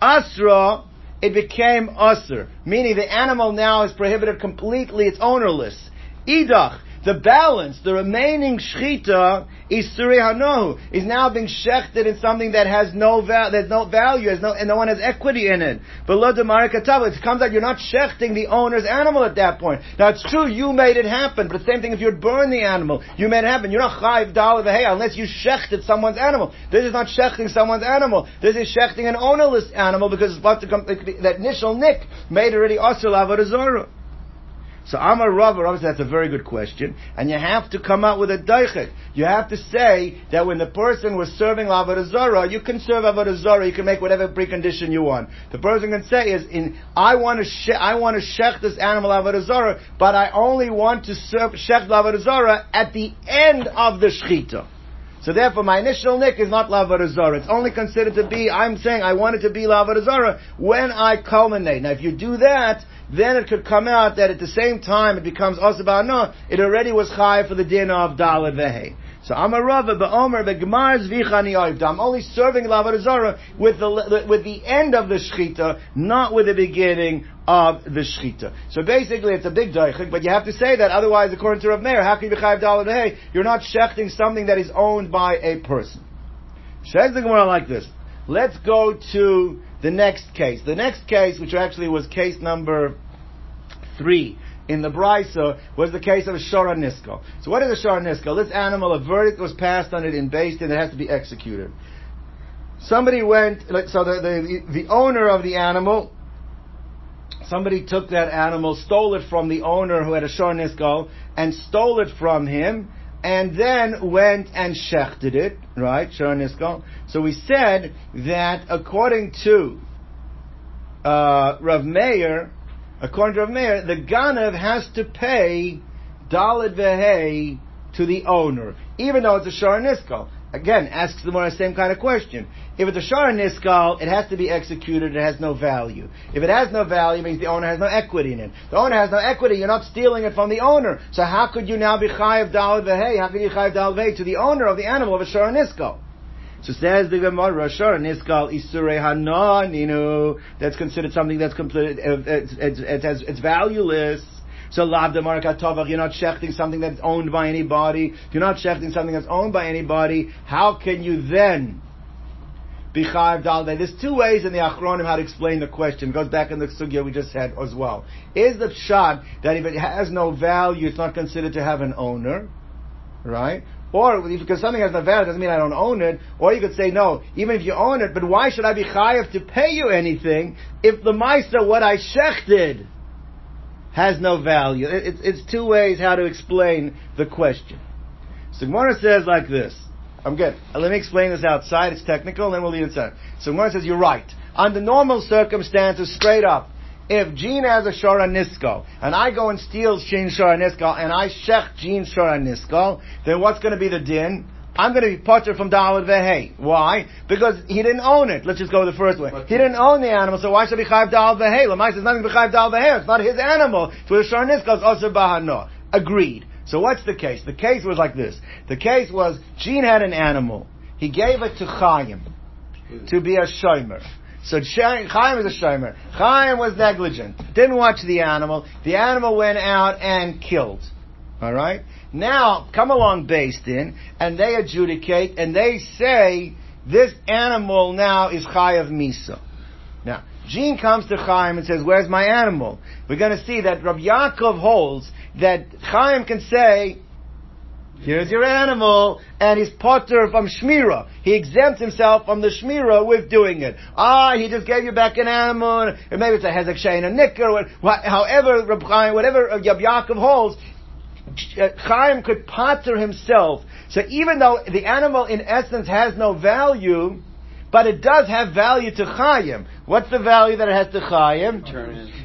asra it became usr, meaning the animal now is prohibited completely, it's ownerless. Idach, the balance, the remaining shchita, isuri hanohu, is now being shechted in something that has no value, there's no value, has no, and no one has equity in it. But lo it comes out you're not shechting the owner's animal at that point. Now it's true, you made it happen, but the same thing if you'd burn the animal, you made it happen. You're not chayiv dollar hey unless you shechted someone's animal. This is not shechting someone's animal. This is shechting an ownerless animal because that initial nick made already asur avodah so Amar Rav, Rav that's a very good question, and you have to come out with a daichik. You have to say that when the person was serving Avodah you can serve Avodah you can make whatever precondition you want. The person can say is, in, I want to she- I want to shech this animal Avodah but I only want to serve shech Avodah at the end of the shechita. So therefore, my initial nick is not Lavarazara. It's only considered to be, I'm saying I want it to be Lavarazara when I culminate. Now if you do that, then it could come out that at the same time it becomes Osabana, it already was high for the dinner of Dalet Vehe. So I'm a Rava, but Omer, but Gemar Zvichani I'm only serving Lavarazara with the, with the end of the Shechita, not with the beginning of the Shechita. So basically it's a big daichik, but you have to say that, otherwise according to Rav Meir, how can you be Chayiv Dalet You're not shechting something that is owned by a person. Says the Gemara like this. Let's go to the next case. The next case, which actually was case number three in the Brisa, was the case of a Shara Nisko. So what is a Shara Nisko? This animal, a verdict was passed on it in Beis Din it has to be executed. Somebody went, so the, the, the owner of the animal, somebody took that animal, stole it from the owner who had a Shara Nisko, and stole it from him, and then went and shechted it, right? So we said that according to uh, Rav Meir, according to Rav Meir, the Ganav has to pay Dalid Vehei to the owner, even though it's a Shara Again, asks the more same kind of question. If it's a Shara Niskal, it has to be executed, it has no value. If it has no value, it means the owner has no equity in it. The owner has no equity, you're not stealing it from the owner. So how could you now be Chayiv Dalad Vehei? How could you Chayiv Dalad Vehei to the owner of the animal of a Shara Niskal? So says the Gemara, Shara Niskal Isure Hananinu. That's considered something that's completely, uh, uh, it's, it's, it's, it's valueless. So lav de you're not shechting something that's owned by anybody. If you're not shechting something that's owned by anybody, how can you then be chayiv dalde? There's two ways in the Achronim how to explain the question. It goes back in the sugya we just had as well. Is the shot that if it has no value, it's not considered to have an owner, right? Or because something has no value doesn't mean I don't own it. Or you could say no, even if you own it, but why should I be chayiv to pay you anything if the meister what I shechted has no value. It, it's two ways how to explain the question. So Gemara says like this. I'm good. Uh, let me explain this outside. It's technical, and then we'll leave it inside. So Gemara says, you're right. Under normal circumstances, straight up, if Gene has a Sharanisko, and I go and steal Gene Sharanisko, and I shech Gene Sharanisko, then what's going to be the din? I'm going to be potter from Dalad Vehe. Why? Because he didn't own it. Let's just go the first way. He didn't own the animal, so why should he chayv Dalad Vehe? Lamai says nothing but chayv Dalad Vehe. It's not his animal. So the Shora Nisko is also Bahano. Agreed. So what's the case? The case was like this. The case was Gene had an animal. He gave it to Chaim to be a shomer. So Chaim is a shomer. Chaim was negligent. Didn't watch the animal. The animal went out and killed. All right. Now come along Beis Din, and they adjudicate, and they say this animal now is Chayav Misa. Now Gene comes to Chaim and says, "Where's my animal?" We're going to see that Rabbi Yaakov holds that Chaim can say, Here's your animal, and he's potter from Shmira. He exempts himself from the Shmira with doing it. Ah, he just gave you back an animal, or maybe it's a Hezek Shein, a Nicker, however, Reb Chaim, whatever Yab Yaakov holds, Uh, Chaim could potter himself. So even though the animal in essence has no value, but it does have value to Chaim. What's the value that it has to Chaim?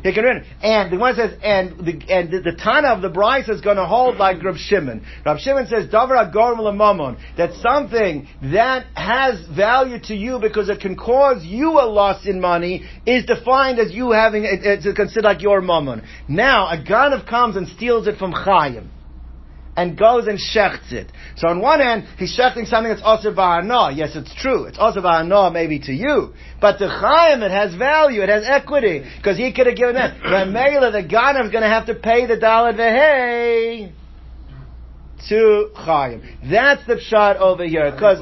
He can return And the one says, and the and the, the Tana of the Brisa is going to hold like Rab Shimon. Rab Shimon says, Davar Agorm Mamon, that something that has value to you because it can cause you a loss in money is defined as you having it, it's considered like your mammon. Now a Ganav comes and steals it from Chaim and goes and shechts it. So on one hand, he's shechting something that's also ba'ana. Yes, it's true. It's also ba'ana maybe to you. But to Chaim, it has value. It has equity. Because he could have given that. But Mela, the Ganav, is going to have to pay the dollar vehei to Chaim. That's the shot over here. Because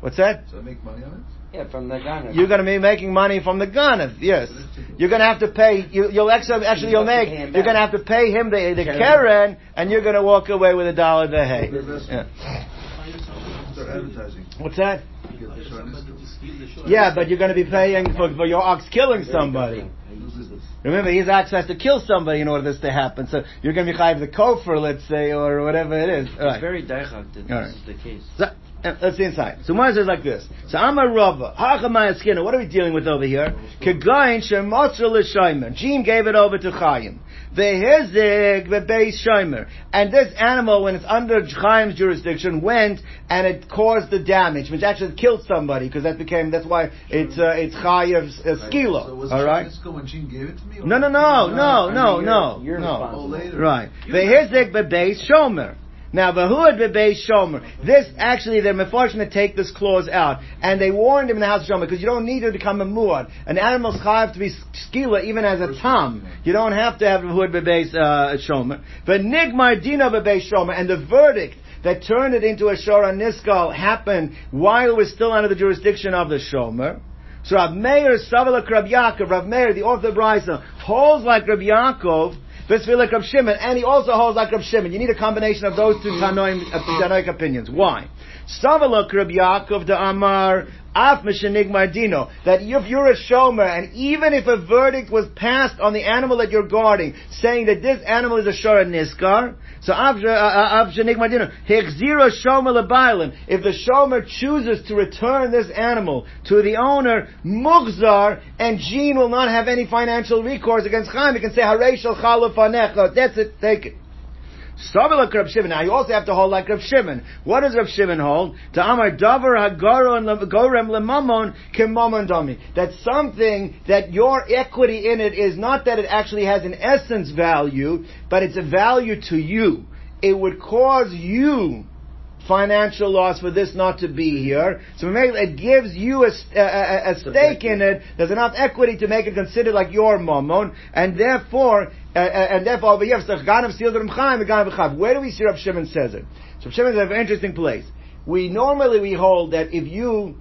What's that? So I make money on it? Yeah, from the Ganav. You're going to be making money from the Ganav, yes. You're going to have to pay, you, will actually, actually you'll make, you're going to have to pay him the, the Karen, and you're going to walk away with a dollar the hay. Yeah. What's that? Yeah, but you're going to be paying for, for your ox killing somebody. Remember, his ox has to kill somebody in order for this to happen. So you're going to be chayiv the kofar, let's say, or whatever it is. It's very daichak that this right. is the case. So, let's see inside. So Mars says like this. So I'm a Rava. Hachamaya Skinner. What are we dealing with over here? Kegain shemotzah l'shaymer. Gene gave it over to Chaim. Vehizik bebeis shaymer. And this animal, when it's under Chaim's jurisdiction, went and it caused the damage, which actually killed somebody, because that became, that's why it's, uh, it's Chaim's uh, skila. So was Alright? when Gene gave it to me? No, no, no, no, no, no. You're no. responsible. Right. Vehizik bebeis shomer. Now, Bahud Bebe Shomer. This actually, they're to take this clause out, and they warned him in the house of Shomer because you don't need to become a muad. An animal's chayav to be skila even as a tam. You don't have to have Bahud Bebe uh, Shomer. But Nigmar Dino Bebe Shomer, and the verdict that turned it into a Shora Niskal happened while was still under the jurisdiction of the Shomer. So Rav Meir Savala Rav Yaakov, Rav Meir, the author of Brisa, holds like Rav Yaakov Visvi like Rab Shimon, and he also holds like Rab Shimon. You need a combination of those two Tanoim, uh, Tanoic opinions. Why? Savalok Rab Yaakov de Amar Af Dino, that if you're a shomer, and even if a verdict was passed on the animal that you're guarding, saying that this animal is a shora niskar, so uh, uh, lebailim, if the shomer chooses to return this animal to the owner, Mughzar, and Gene will not have any financial recourse against Chaim, he can say, Harei shal that's it, take it. Savar like Rab Shimon. Now you also have to hold like Rab Shimon. What does Rab Shimon hold? To Amar Davar Hagaro and Gorem Lemamon Kimamon Dami. That something that your equity in it is not that it actually has an essence value, but it's a value to you. It would cause you financial loss for this not to be here. So it gives you a, a, a stake in it. There's enough equity to make it considered like your mammon, and therefore, and therefore over here, where do we see Rav Shimon says it? So Rav Shimon is a very interesting place. We normally we hold that if you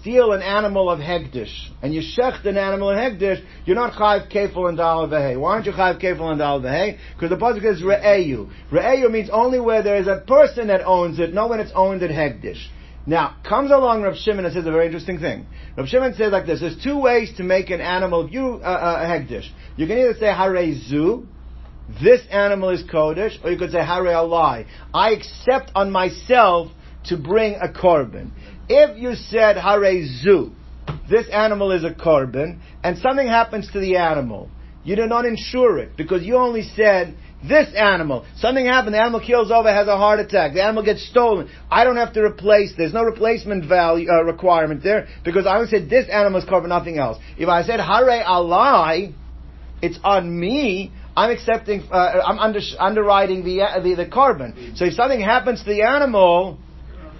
steal an animal of Hegdish, and you shecht an animal of Hegdish, you're not Chayiv Kefil and Dal Vehei. Why aren't you Chayiv Kefil and Dal Vehei? Because the Pasuk is Re'eyu. Re'eyu means only where there is a person that owns it, not when it's owned at Hegdish. Now, comes along Rav Shimon and says a very interesting thing. Rav Shimon says like this, there's two ways to make an animal, of you, uh, uh, Hegdish. You can either say Harezu, this animal is Kodesh, or you could say Hare Alai. I accept on myself to bring a korban. If you said Hare Zu, this animal is a korban, and something happens to the animal, you do not insure it because you only said this animal. Something happened. The animal kills over, has a heart attack. The animal gets stolen. I don't have to replace. There's no replacement value uh, requirement there because I only said this animal is covered, nothing else. If I said hare alai, it's on me. I'm accepting. Uh, I'm under, underwriting the, uh, the the korban. So if something happens to the animal.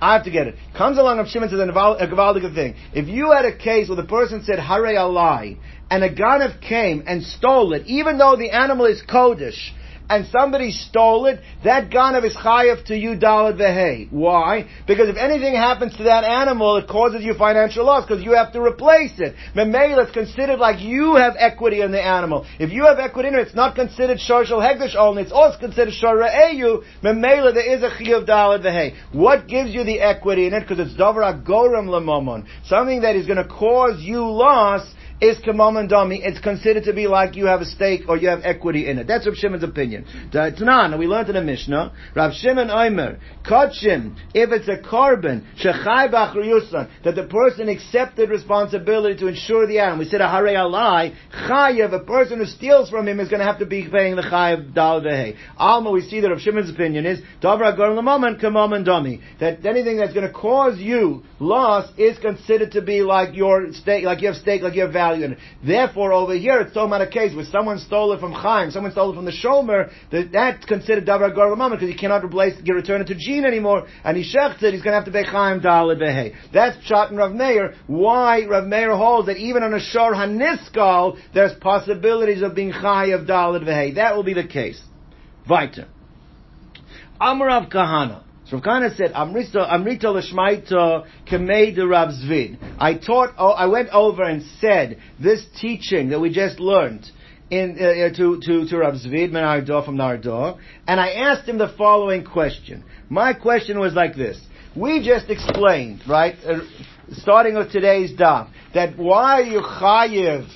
I have to get it. Comes along Rav Shimon says a gavaldic thing. If you had a case where the person said Hare alai and a ganav came and stole it, even though the animal is kodesh, and somebody stole it, that ganav is chayav to you dalad vehe. Why? Because if anything happens to that animal, it causes you financial loss because you have to replace it. Memela, it's considered like you have equity in the animal. If you have equity in it, it's not considered shorshal hegdish only. It's also considered shor eyu. Memela, there is a chayav dalad vehe. What gives you the equity in it? Because it's davar agoram lemomon. Something that is going to cause you loss is kamam dami, it's considered to be like you have a stake or you have equity in it. That's Rav Shimon's opinion. Tanan, we learned in the Mishnah, Rav Shimon Omer, kachim, if it's a korban, shechai b'achriyusan, that the person accepted responsibility to insure the animal. We said a hare alai, chayav, a person who steals from him is going to have to be paying the chayav dal vehe. Alma, we see that Rav Shimon's opinion is, davra gar l'momen and dami, that anything that's going to cause you loss is considered to be like your stake, like you have stake, like you have value value in it. Therefore, over here, it's talking about a case where someone stole it from Chaim, someone stole it from the Shomer, that, that's considered Davar Gar because he cannot replace, get return it to Gene anymore, and he shechts it, he's going to have to pay Chaim Dalit Behe. That's Pshat and Rav Meir, why Rav Meir holds that even on a Shor Haniskal, there's possibilities of being Chai of Dalit Behe. That will be the case. Weiter. Amrav Kahana. So Kahana said, Amrita, Amrita Lashmaita Kamei de Rav Zvid. I taught, oh, I went over and said this teaching that we just learned in, uh, uh to, to, to Rav Zvid, Menardor from Nardor, and I asked him the following question. My question was like this. We just explained, right, uh, starting with today's daf, that why are you chayiv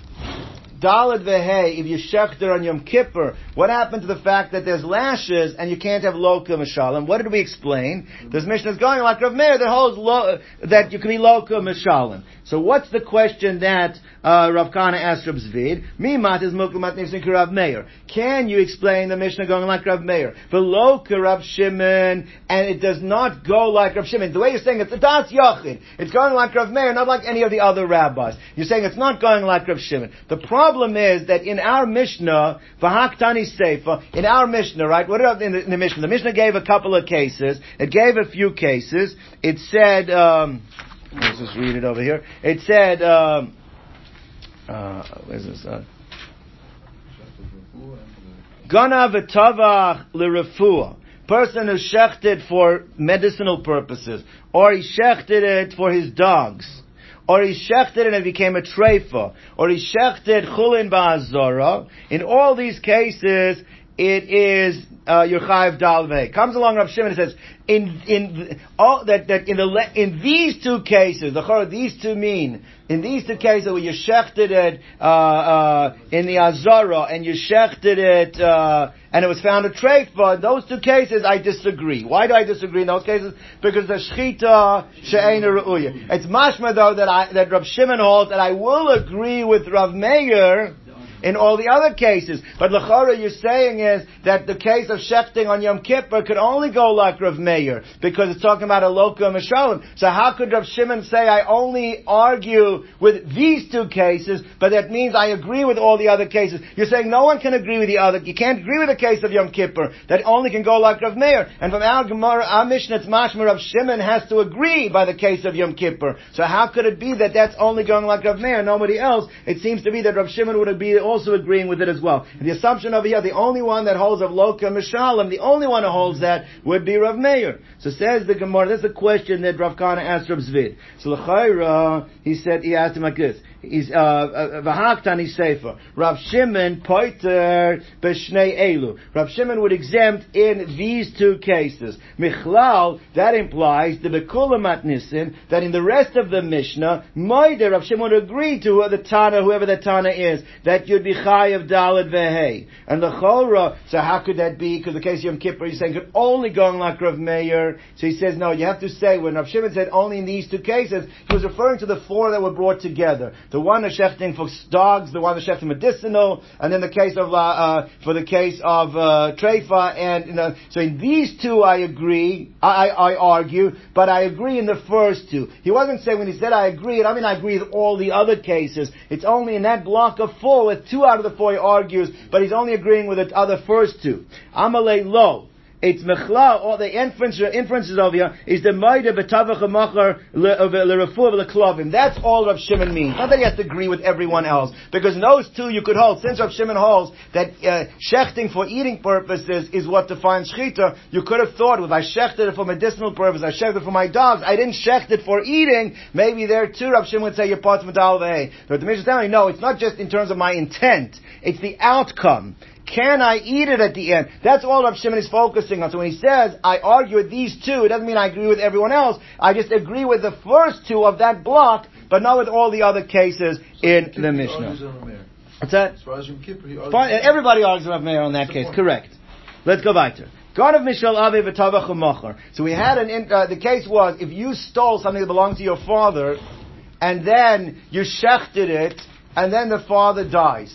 Dalad vehe, if you shechter on Yom Kippur, what happened to the fact that there's lashes and you can't have loka mishalim? What did we explain? This mission is going like Rav Meir that holds lo, that you can be loka mishalim. So what's the question that uh, Rav Kana asked Rav Zvid? Mimat is muklamat nifsin Rav Meir. Can you explain the Mishnah going like Rav Meir? Veloka Rav Shimon, and it does not go like Rav Shimon. The way you're saying it's das yachid. It's going like Rav Meir, not like any of the other rabbis. You're saying it's not going like Rav Shimon. The problem is that in our Mishnah, Vahaktani Sefer, in our Mishnah, right? What about in the, in the Mishnah? The Mishnah gave a couple of cases. It gave a few cases. It said. Um, Let's just read it over here. It said, um, uh, where's this? Uh, Gana v'tavach l'refuah. Person who shechted for medicinal purposes, or he shechted it for his dogs, or he shechted it and it became a treifa, or he shechted chulin ba'azora. In all these cases, it is uh, your chayiv dalvei. Comes along Rav Shimon and says, in in all that that in the in these two cases, the these two mean in these two cases where you shechted it uh, uh, in the azara and you shechted it uh, and it was found a treifa. In those two cases, I disagree. Why do I disagree in those cases? Because the shchita she'ena ru'uya. It's mashma though that I that Rav Shimon holds that I will agree with Rav Meir in all the other cases. But Lachara, you're saying is that the case of shechting on Yom Kippur could only go like Rav Meir, because it's talking about a loka mishalim. So how could Rav Shimon say, I only argue with these two cases, but that means I agree with all the other cases? You're saying no one can agree with the other, you can't agree with the case of Yom Kippur, that only can go like Rav Meir. And from our Gemara, our Mishnah, it's mashma Rav Shimon has to agree by the case of Yom Kippur. So how could it be that that's only going like Rav Meir, nobody else? It seems to be that Rav Shimon would be also agreeing with it as well. And the assumption over here, the only one that holds of Loka Mishalim, the only one who holds that would be Rav Meir. So says the Gemara, that's a question that Rav Kana asked Rav Zvid. So L'chaira, he said, he asked him like this is uh, uh, v'haktani sefer. Rav Shimon poiter b'shnei elu. Rav Shimon would exempt in these two cases. Michlal that implies the bekulamat nisin that in the rest of the Mishnah, Moider Rav Shimon would agree to the Tana, whoever the Tana is, that you you'd be chayiv dalad vehei. And the chora, so how could that be? Because the case of Yom Kippur, he's saying could only go on like Rav Meir. So he says, no, you have to say, when Rav Shimon said only in these two cases, he was referring to the four that were brought together. The one is shechting for dogs, the one is shechting medicinal, and then the case of, uh, uh, for the case of, uh, treifa, and, you know, so in these two I agree, I, I argue, but I agree in the first two. He wasn't saying when he said I agree, I mean I agree with all the other cases. It's only in that block of four with two out of the four he argues, but he's only agreeing with the other first two. Amalei lo. It's mechla, all the inference, inferences of here is the maida betavach machar l'refuah l'klavim. That's all Rav Shimon means. Not that he has to agree with everyone else, because in those two you could hold. Since Rav Shimon holds that uh, shechting for eating purposes is what defines shechita, you could have thought, if I shechted it for medicinal purposes, I shechted it for my dogs, I didn't shecht it for eating. Maybe there too, Rav Shimon would say you're part of But the Mishnah telling me, no, it's not just in terms of my intent; it's the outcome. Can I eat it at the end? That's all Rav Shimon is focusing on. So when he says, I argue with these two, it doesn't mean I agree with everyone else. I just agree with the first two of that block, but not with all the other cases in the Mishnah. What's that? As far as Kippur, he argues Everybody argues with Meir on that case. Correct. Let's go back to it. God of Mishal Avi So we had an, uh, the case was, if you stole something that belonged to your father, and then you shechted it, and then the father dies.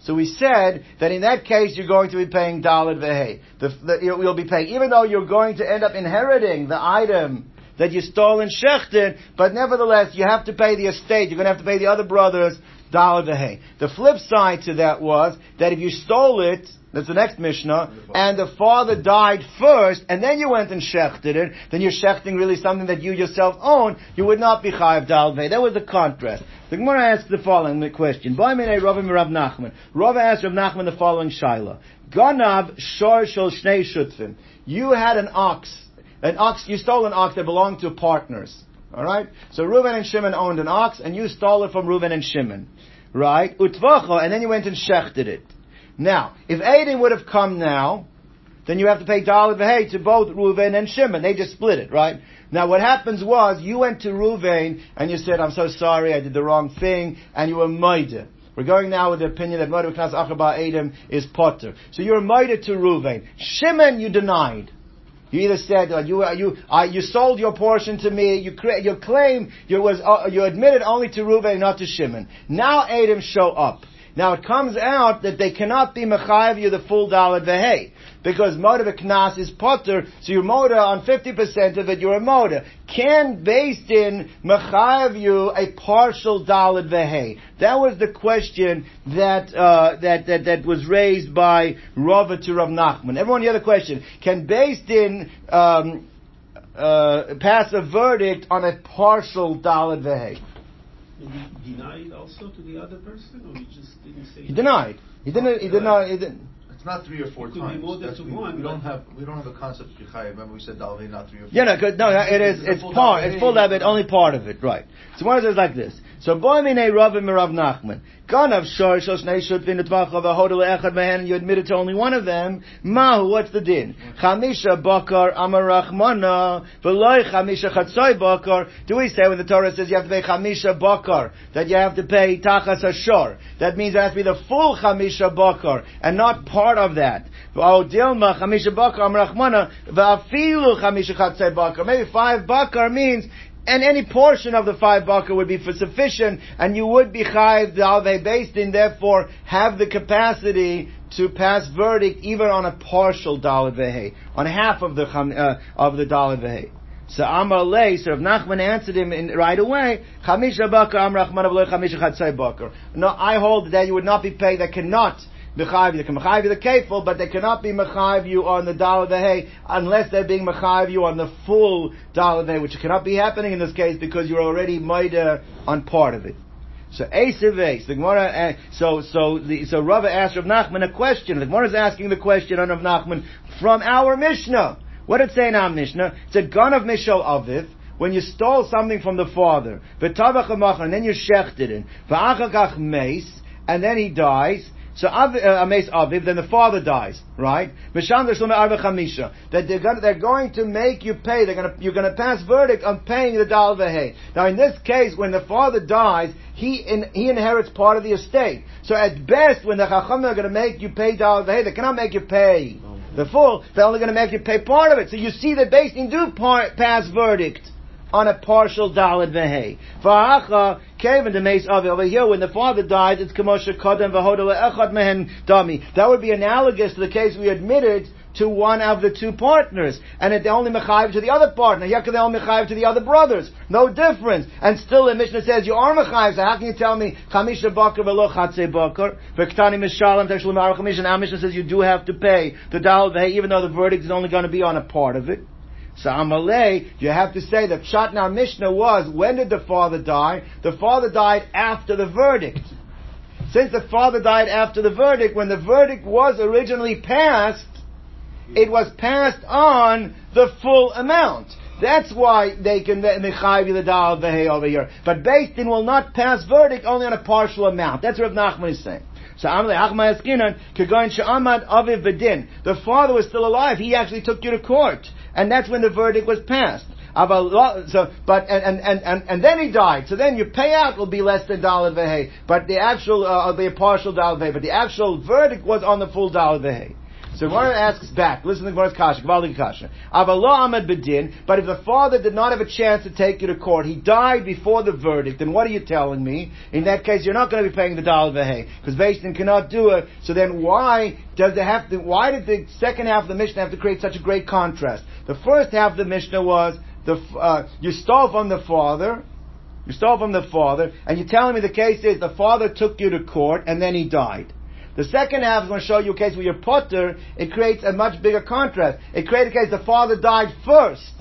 So we said that in that case you're going to be paying dalad vehe. You'll be paying, even though you're going to end up inheriting the item that you stole in Shechten, but nevertheless you have to pay the estate. You're going to have to pay the other brothers dalad vehe. The flip side to that was that if you stole it that's the next Mishnah. And the father died first, and then you went and shechted it. Then you're shechting really something that you yourself own. You would not be chayav dalvei. That was the contrast. The Gemara asks the following question. Nachman. Rav asked Rav Nachman the following shaila. Ganav shor shel shnei shutzim. You had an ox. An ox, you stole an ox that belonged to partners. Alright? So Reuven and Shimon owned an ox, and you stole it from Reuven and Shimon. Right? Utvacha, and then you went and shechted it. Now, if Aiden would have come now, then you have to pay dollar v'hei to both Reuven and Shimon. They just split it, right? Now what happens was, you went to Reuven and you said, I'm so sorry, I did the wrong thing, and you were Maida. We're going now with the opinion that Moed Knas Achaba Adam is Potter. So you're Maida to Reuven. Shimon you denied. You either said uh, you uh, you uh, you sold your portion to me. You cre- your claim you was uh, you admitted only to Reuven, not to Shimon. Now Adam show up. Now it comes out that they cannot be mechayiv you the full dalad vehe because moda knas is potter, so you're moda on fifty percent of it. You're a moda. Can Beis Din mechayiv you a partial dalad vehe? That was the question that uh, that that that was raised by Rava to Rav Nachman. Everyone, the other question: Can Beis Din um, uh, pass a verdict on a partial dalad vehe? Did he deny it also to the other person, or he just didn't say? He denied. He didn't. He denied. He didn't. It's not three or four it could times. Be more than we, one, we don't have we don't have a concept of yichayim. Remember we said dalvei not three or four. Yeah, no, no, it is. It's, it's part. It's full of it. Only part of it, right? So one says like this. So boy mine Rav Nachman. Ganav shor shos neishut vin etvach of a hodel echad. You admitted to only one of them. Mahu, what's the din? Chamisha bakar amarachmana v'loy chamisha chatzoi bakar. Do we say when the Torah says you have to pay chamisha bakar that you have to pay tachas ashor? That means it has to be the full chamisha bakar and not part of that. Oh, dilma chamisha bakar amarachmana v'afilu chamisha chatzoi bakar. Maybe five bakar means and any portion of the five bakar would be for sufficient, and you would be chayiv dalvei Beis Din, therefore have the capacity to pass verdict even on a partial dalad vehe, on half of the uh, of the dalad vehe. So Amar Lei, so if Nachman answered him in, right away, Chamisha bakar Am Rachman Chamisha Chatzai. No, I hold that you would not be paid, that cannot mechayiv. They can mechayiv you the kefil, but they cannot be mechayiv you on the dollar the hay unless they're being mechayiv you on the full dollar the hay, which cannot be happening in this case because you're already maida on part of it. So Esev the Gemara, uh, so so the so Rava asked Rav Nachman a question. The Gemara is asking the question on Rav Nachman from our Mishnah. What did it say in our Mishnah? It's a gun of Mishal Aviv when you stole something from the father, and then you shechted it, and then he dies, So uh, Ames Aviv, then the father dies, right? That they're going, they're going to make you pay. They're going to, you're going to pass verdict on paying the dal v'hei. Now, in this case, when the father dies, he in, he inherits part of the estate. So at best, when the chacham are going to make you pay dal they cannot make you pay the full. They're only going to make you pay part of it. So you see that Beis Din do pass verdict on a partial dalad vehe. Va'acha Kevin the mace of over here when the father dies, it's kamosha kodem v'hodele echad mehen dami. That would be analogous to the case we admitted to one of the two partners, and it only mechayiv to the other partner. They only mechayiv to the other brothers. No difference. And still the Mishnah says you are mechayiv. So how can you tell me chamisha bakar v'lo chatze bakar v'ktani mishalim teshlim Mishnah? Our Mishnah says you do have to pay the dal even though the verdict is only going to be on a part of it. So Amalei, you have to say that Shatnar Mishnah was, when did the father die? The father died after the verdict. Since the father died after the verdict, when the verdict was originally passed, it was passed on the full amount. That's why they can mechayiv the dal over here. But Beis Din will not pass verdict only on a partial amount. That's what Rav Nachman is saying. So Amalei Achma Yaskinan Kagoin Sha'amad Aviv Bedin. The father was still alive. He actually took you to court and that's when the verdict was passed. So, but and, and, and, and then he died. So then your payout will be less than dollar vehe. But the actual uh, be a partial dollar vehe. But the actual verdict was on the full dollar vehe. So Gemara asks back, listen to Gemara's kasha, Gvaldik kasha. Avallah Ahmed Bedin, but if the father did not have a chance to take you to court, he died before the verdict, then what are you telling me? In that case, you're not going to be paying the dollar vehe, because Beis Din cannot do it. So then why does it have to, why did the second half of the Mishnah have to create such a great contrast? The first half of the Mishnah was, the, uh, you stole from the father, you stole from the father, and you're telling me the case is the father took you to court and then he died. The second half is going to show you a case where you're potter, it creates a much bigger contrast. It creates a case the father died first.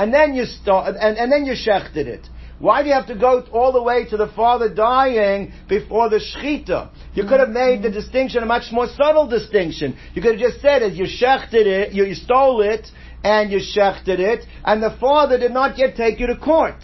And then you start, and, and then you shechted it. Why do you have to go all the way to the father dying before the shechita? You could have made the distinction a much more subtle distinction. You could have just said as you shechted it, you, you stole it, and you shechted it, and the father did not yet take you to court.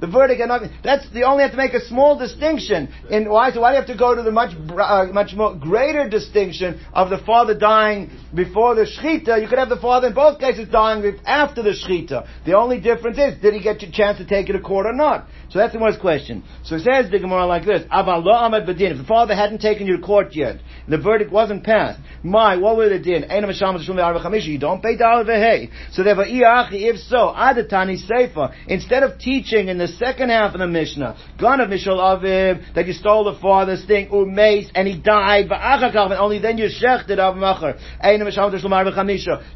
The verdict cannot. That's the only have to make a small distinction. In why? So why do you have to go to the much uh, much more greater distinction of the father dying before the shechita? You could have the father in both cases dying after the shechita. The only difference is did he get a chance to take it to court or not? So that's the first question. So it says the Gemara like this: Ahmad Badin. If the father hadn't taken you to court yet, the verdict wasn't passed. My, what would it din? You don't pay dollar v'hei. So therefore, if so, adatani sefer. Instead of teaching in the second half of the Mishnah, gone of Mishal Aviv, that you stole the father's thing, umeis, and he died, and only then you shechted av macher.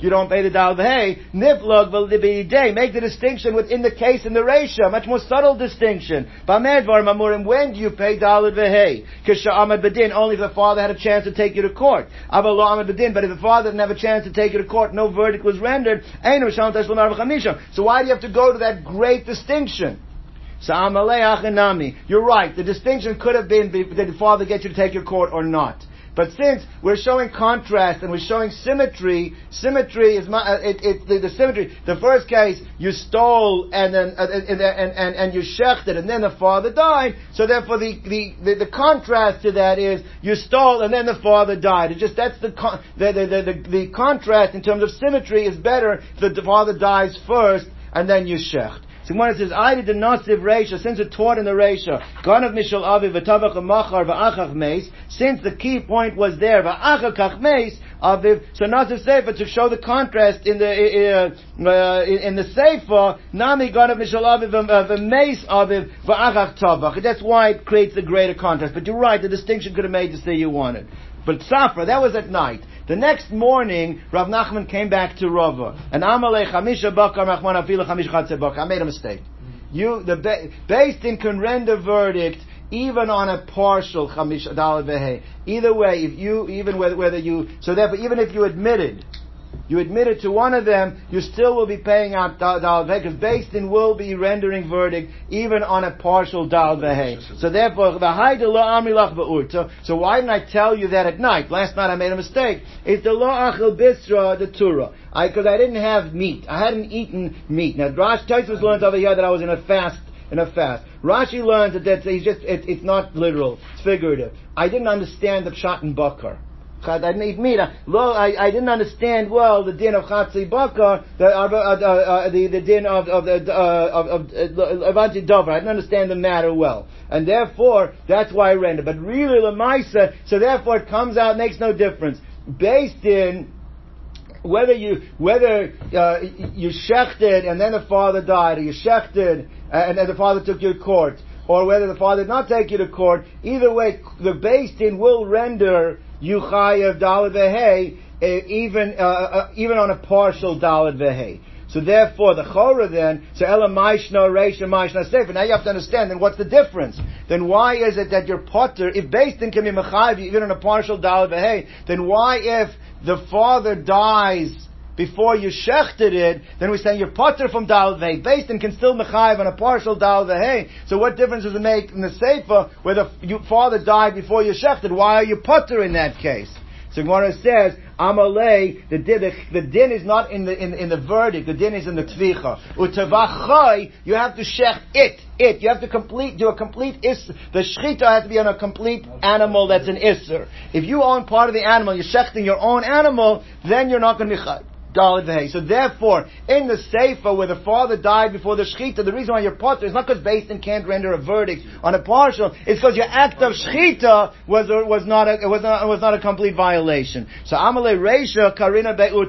You don't pay the dollar v'hei. Niflog day, Make the distinction within the case in the ratio, much more subtle distinction distinction. When do you pay dalad v'hei? Kisha bedin, only if the father had a chance to take you to court. Aval bedin, but if the father didn't have a chance to take you to court, no verdict was rendered. So why do you have to go to that great distinction? You're right. The distinction could have been did the father get you to take your court or not. But since we're showing contrast and we're showing symmetry, symmetry is uh, it, it, the, the, symmetry. The first case, you stole and then uh, and, and, and, and you shechted, and then the father died. So therefore, the, the, the, the, contrast to that is you stole and then the father died. It just that's the, the, the, the, the contrast in terms of symmetry is better if the father dies first and then you shecht. Gemara says, I did the nasiv reisha, since it taught in the reisha, of mishal avi v'tavach machar v'achach meis, since the key point was there, v'achach meis, aviv, so nasiv sefer, to show the contrast in the, uh, uh, in the sefer, nami of mishal avi v'meis aviv v'achach tavach. That's why it creates the greater contrast. But you're right, the distinction could have made to say you wanted. But Safra, that was at night. The next morning, Rav Nachman came back to Rava. And Amalei Chamisha Bakar Machman Afila Chamish Chatze Bakar. I made a mistake. You, the Beis Din can render verdict even on a partial Chamish Dalad Vehe. Either way, if you, even whether, whether you, so therefore, even if you admitted you admitted to one of them, you still will be paying out dal because Beis Din will be rendering verdict even on a partial dal. So therefore, the So, why didn't I tell you that at night? Last night I made a mistake. It's the lo achel bisra the Torah. I because I didn't have meat. I hadn't eaten meat. Now, Drash Tais was learned over here that I was in a fast in a fast. Rashi learns that that's, he's just, it, it's not literal, it's figurative. I didn't understand the pshat in Bakar. I didn't understand well the din of Chatzi Bakar, the, uh, uh, uh, the, the din of, of, of, of, Avanti Dover. I didn't understand the matter well. And therefore, that's why I render. But really, Lamaisa, so therefore it comes out, makes no difference. Beis Din whether you whether uh, you shechted and then the father died, or you shechted and then the father took you to court, or whether the father did not take you to court, either way, the Beis Din will render you chayav dalad vehei even uh, uh, even on a partial dalad vehei. So therefore, the chora then, so ela maishna reisha maishna sefer. Now you have to understand. Then what's the difference? Then why is it that your potter, if Beis Din can be even on a partial dalad vehei, then why if the father dies before you shechted it, then we're saying you're potter from dal vei, Beis Din can still mechayiv on a partial dal vei. So what difference does it make in the sefer where the you, father died before you shechted? Why are you potter in that case? So Gemara says, Amalei, the the, the din is not in the, in, in the verdict, the din is in the tvicha. Utavachai, you have to shech it, it. You have to complete, do a complete is, the shechita has to be on a complete animal that's an isser. If you own part of the animal, you're shechting your own animal, then you're not going to be chay. So therefore, in the Sefer where the father died before the Shechita, the reason why you're potter is not because Beis Din can't render a verdict on a partial, it's because your act of Shechita was, was not a, was not, was not a complete violation. So Amalei Reisha Karina Be'ur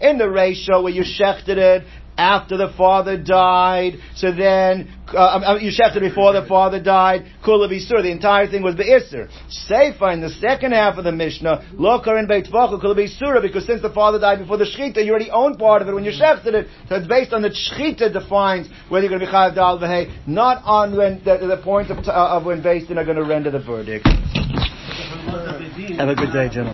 In the Reisha where you shechted it, after the father died. So then, uh, um, uh you shechted before the father died. Kula Bisur. The entire thing was Be'isr. Seifa in the second half of the Mishnah, Lokar in Beit Kula Bisura, because since the father died before the Shechita, you already own part of it when you shechted it. So it's based on the Shechita defines whether you're going to be Chayav Dal not on when the, the point of, uh, of when Beis Din are going to render the verdict. Have a good day, gentlemen.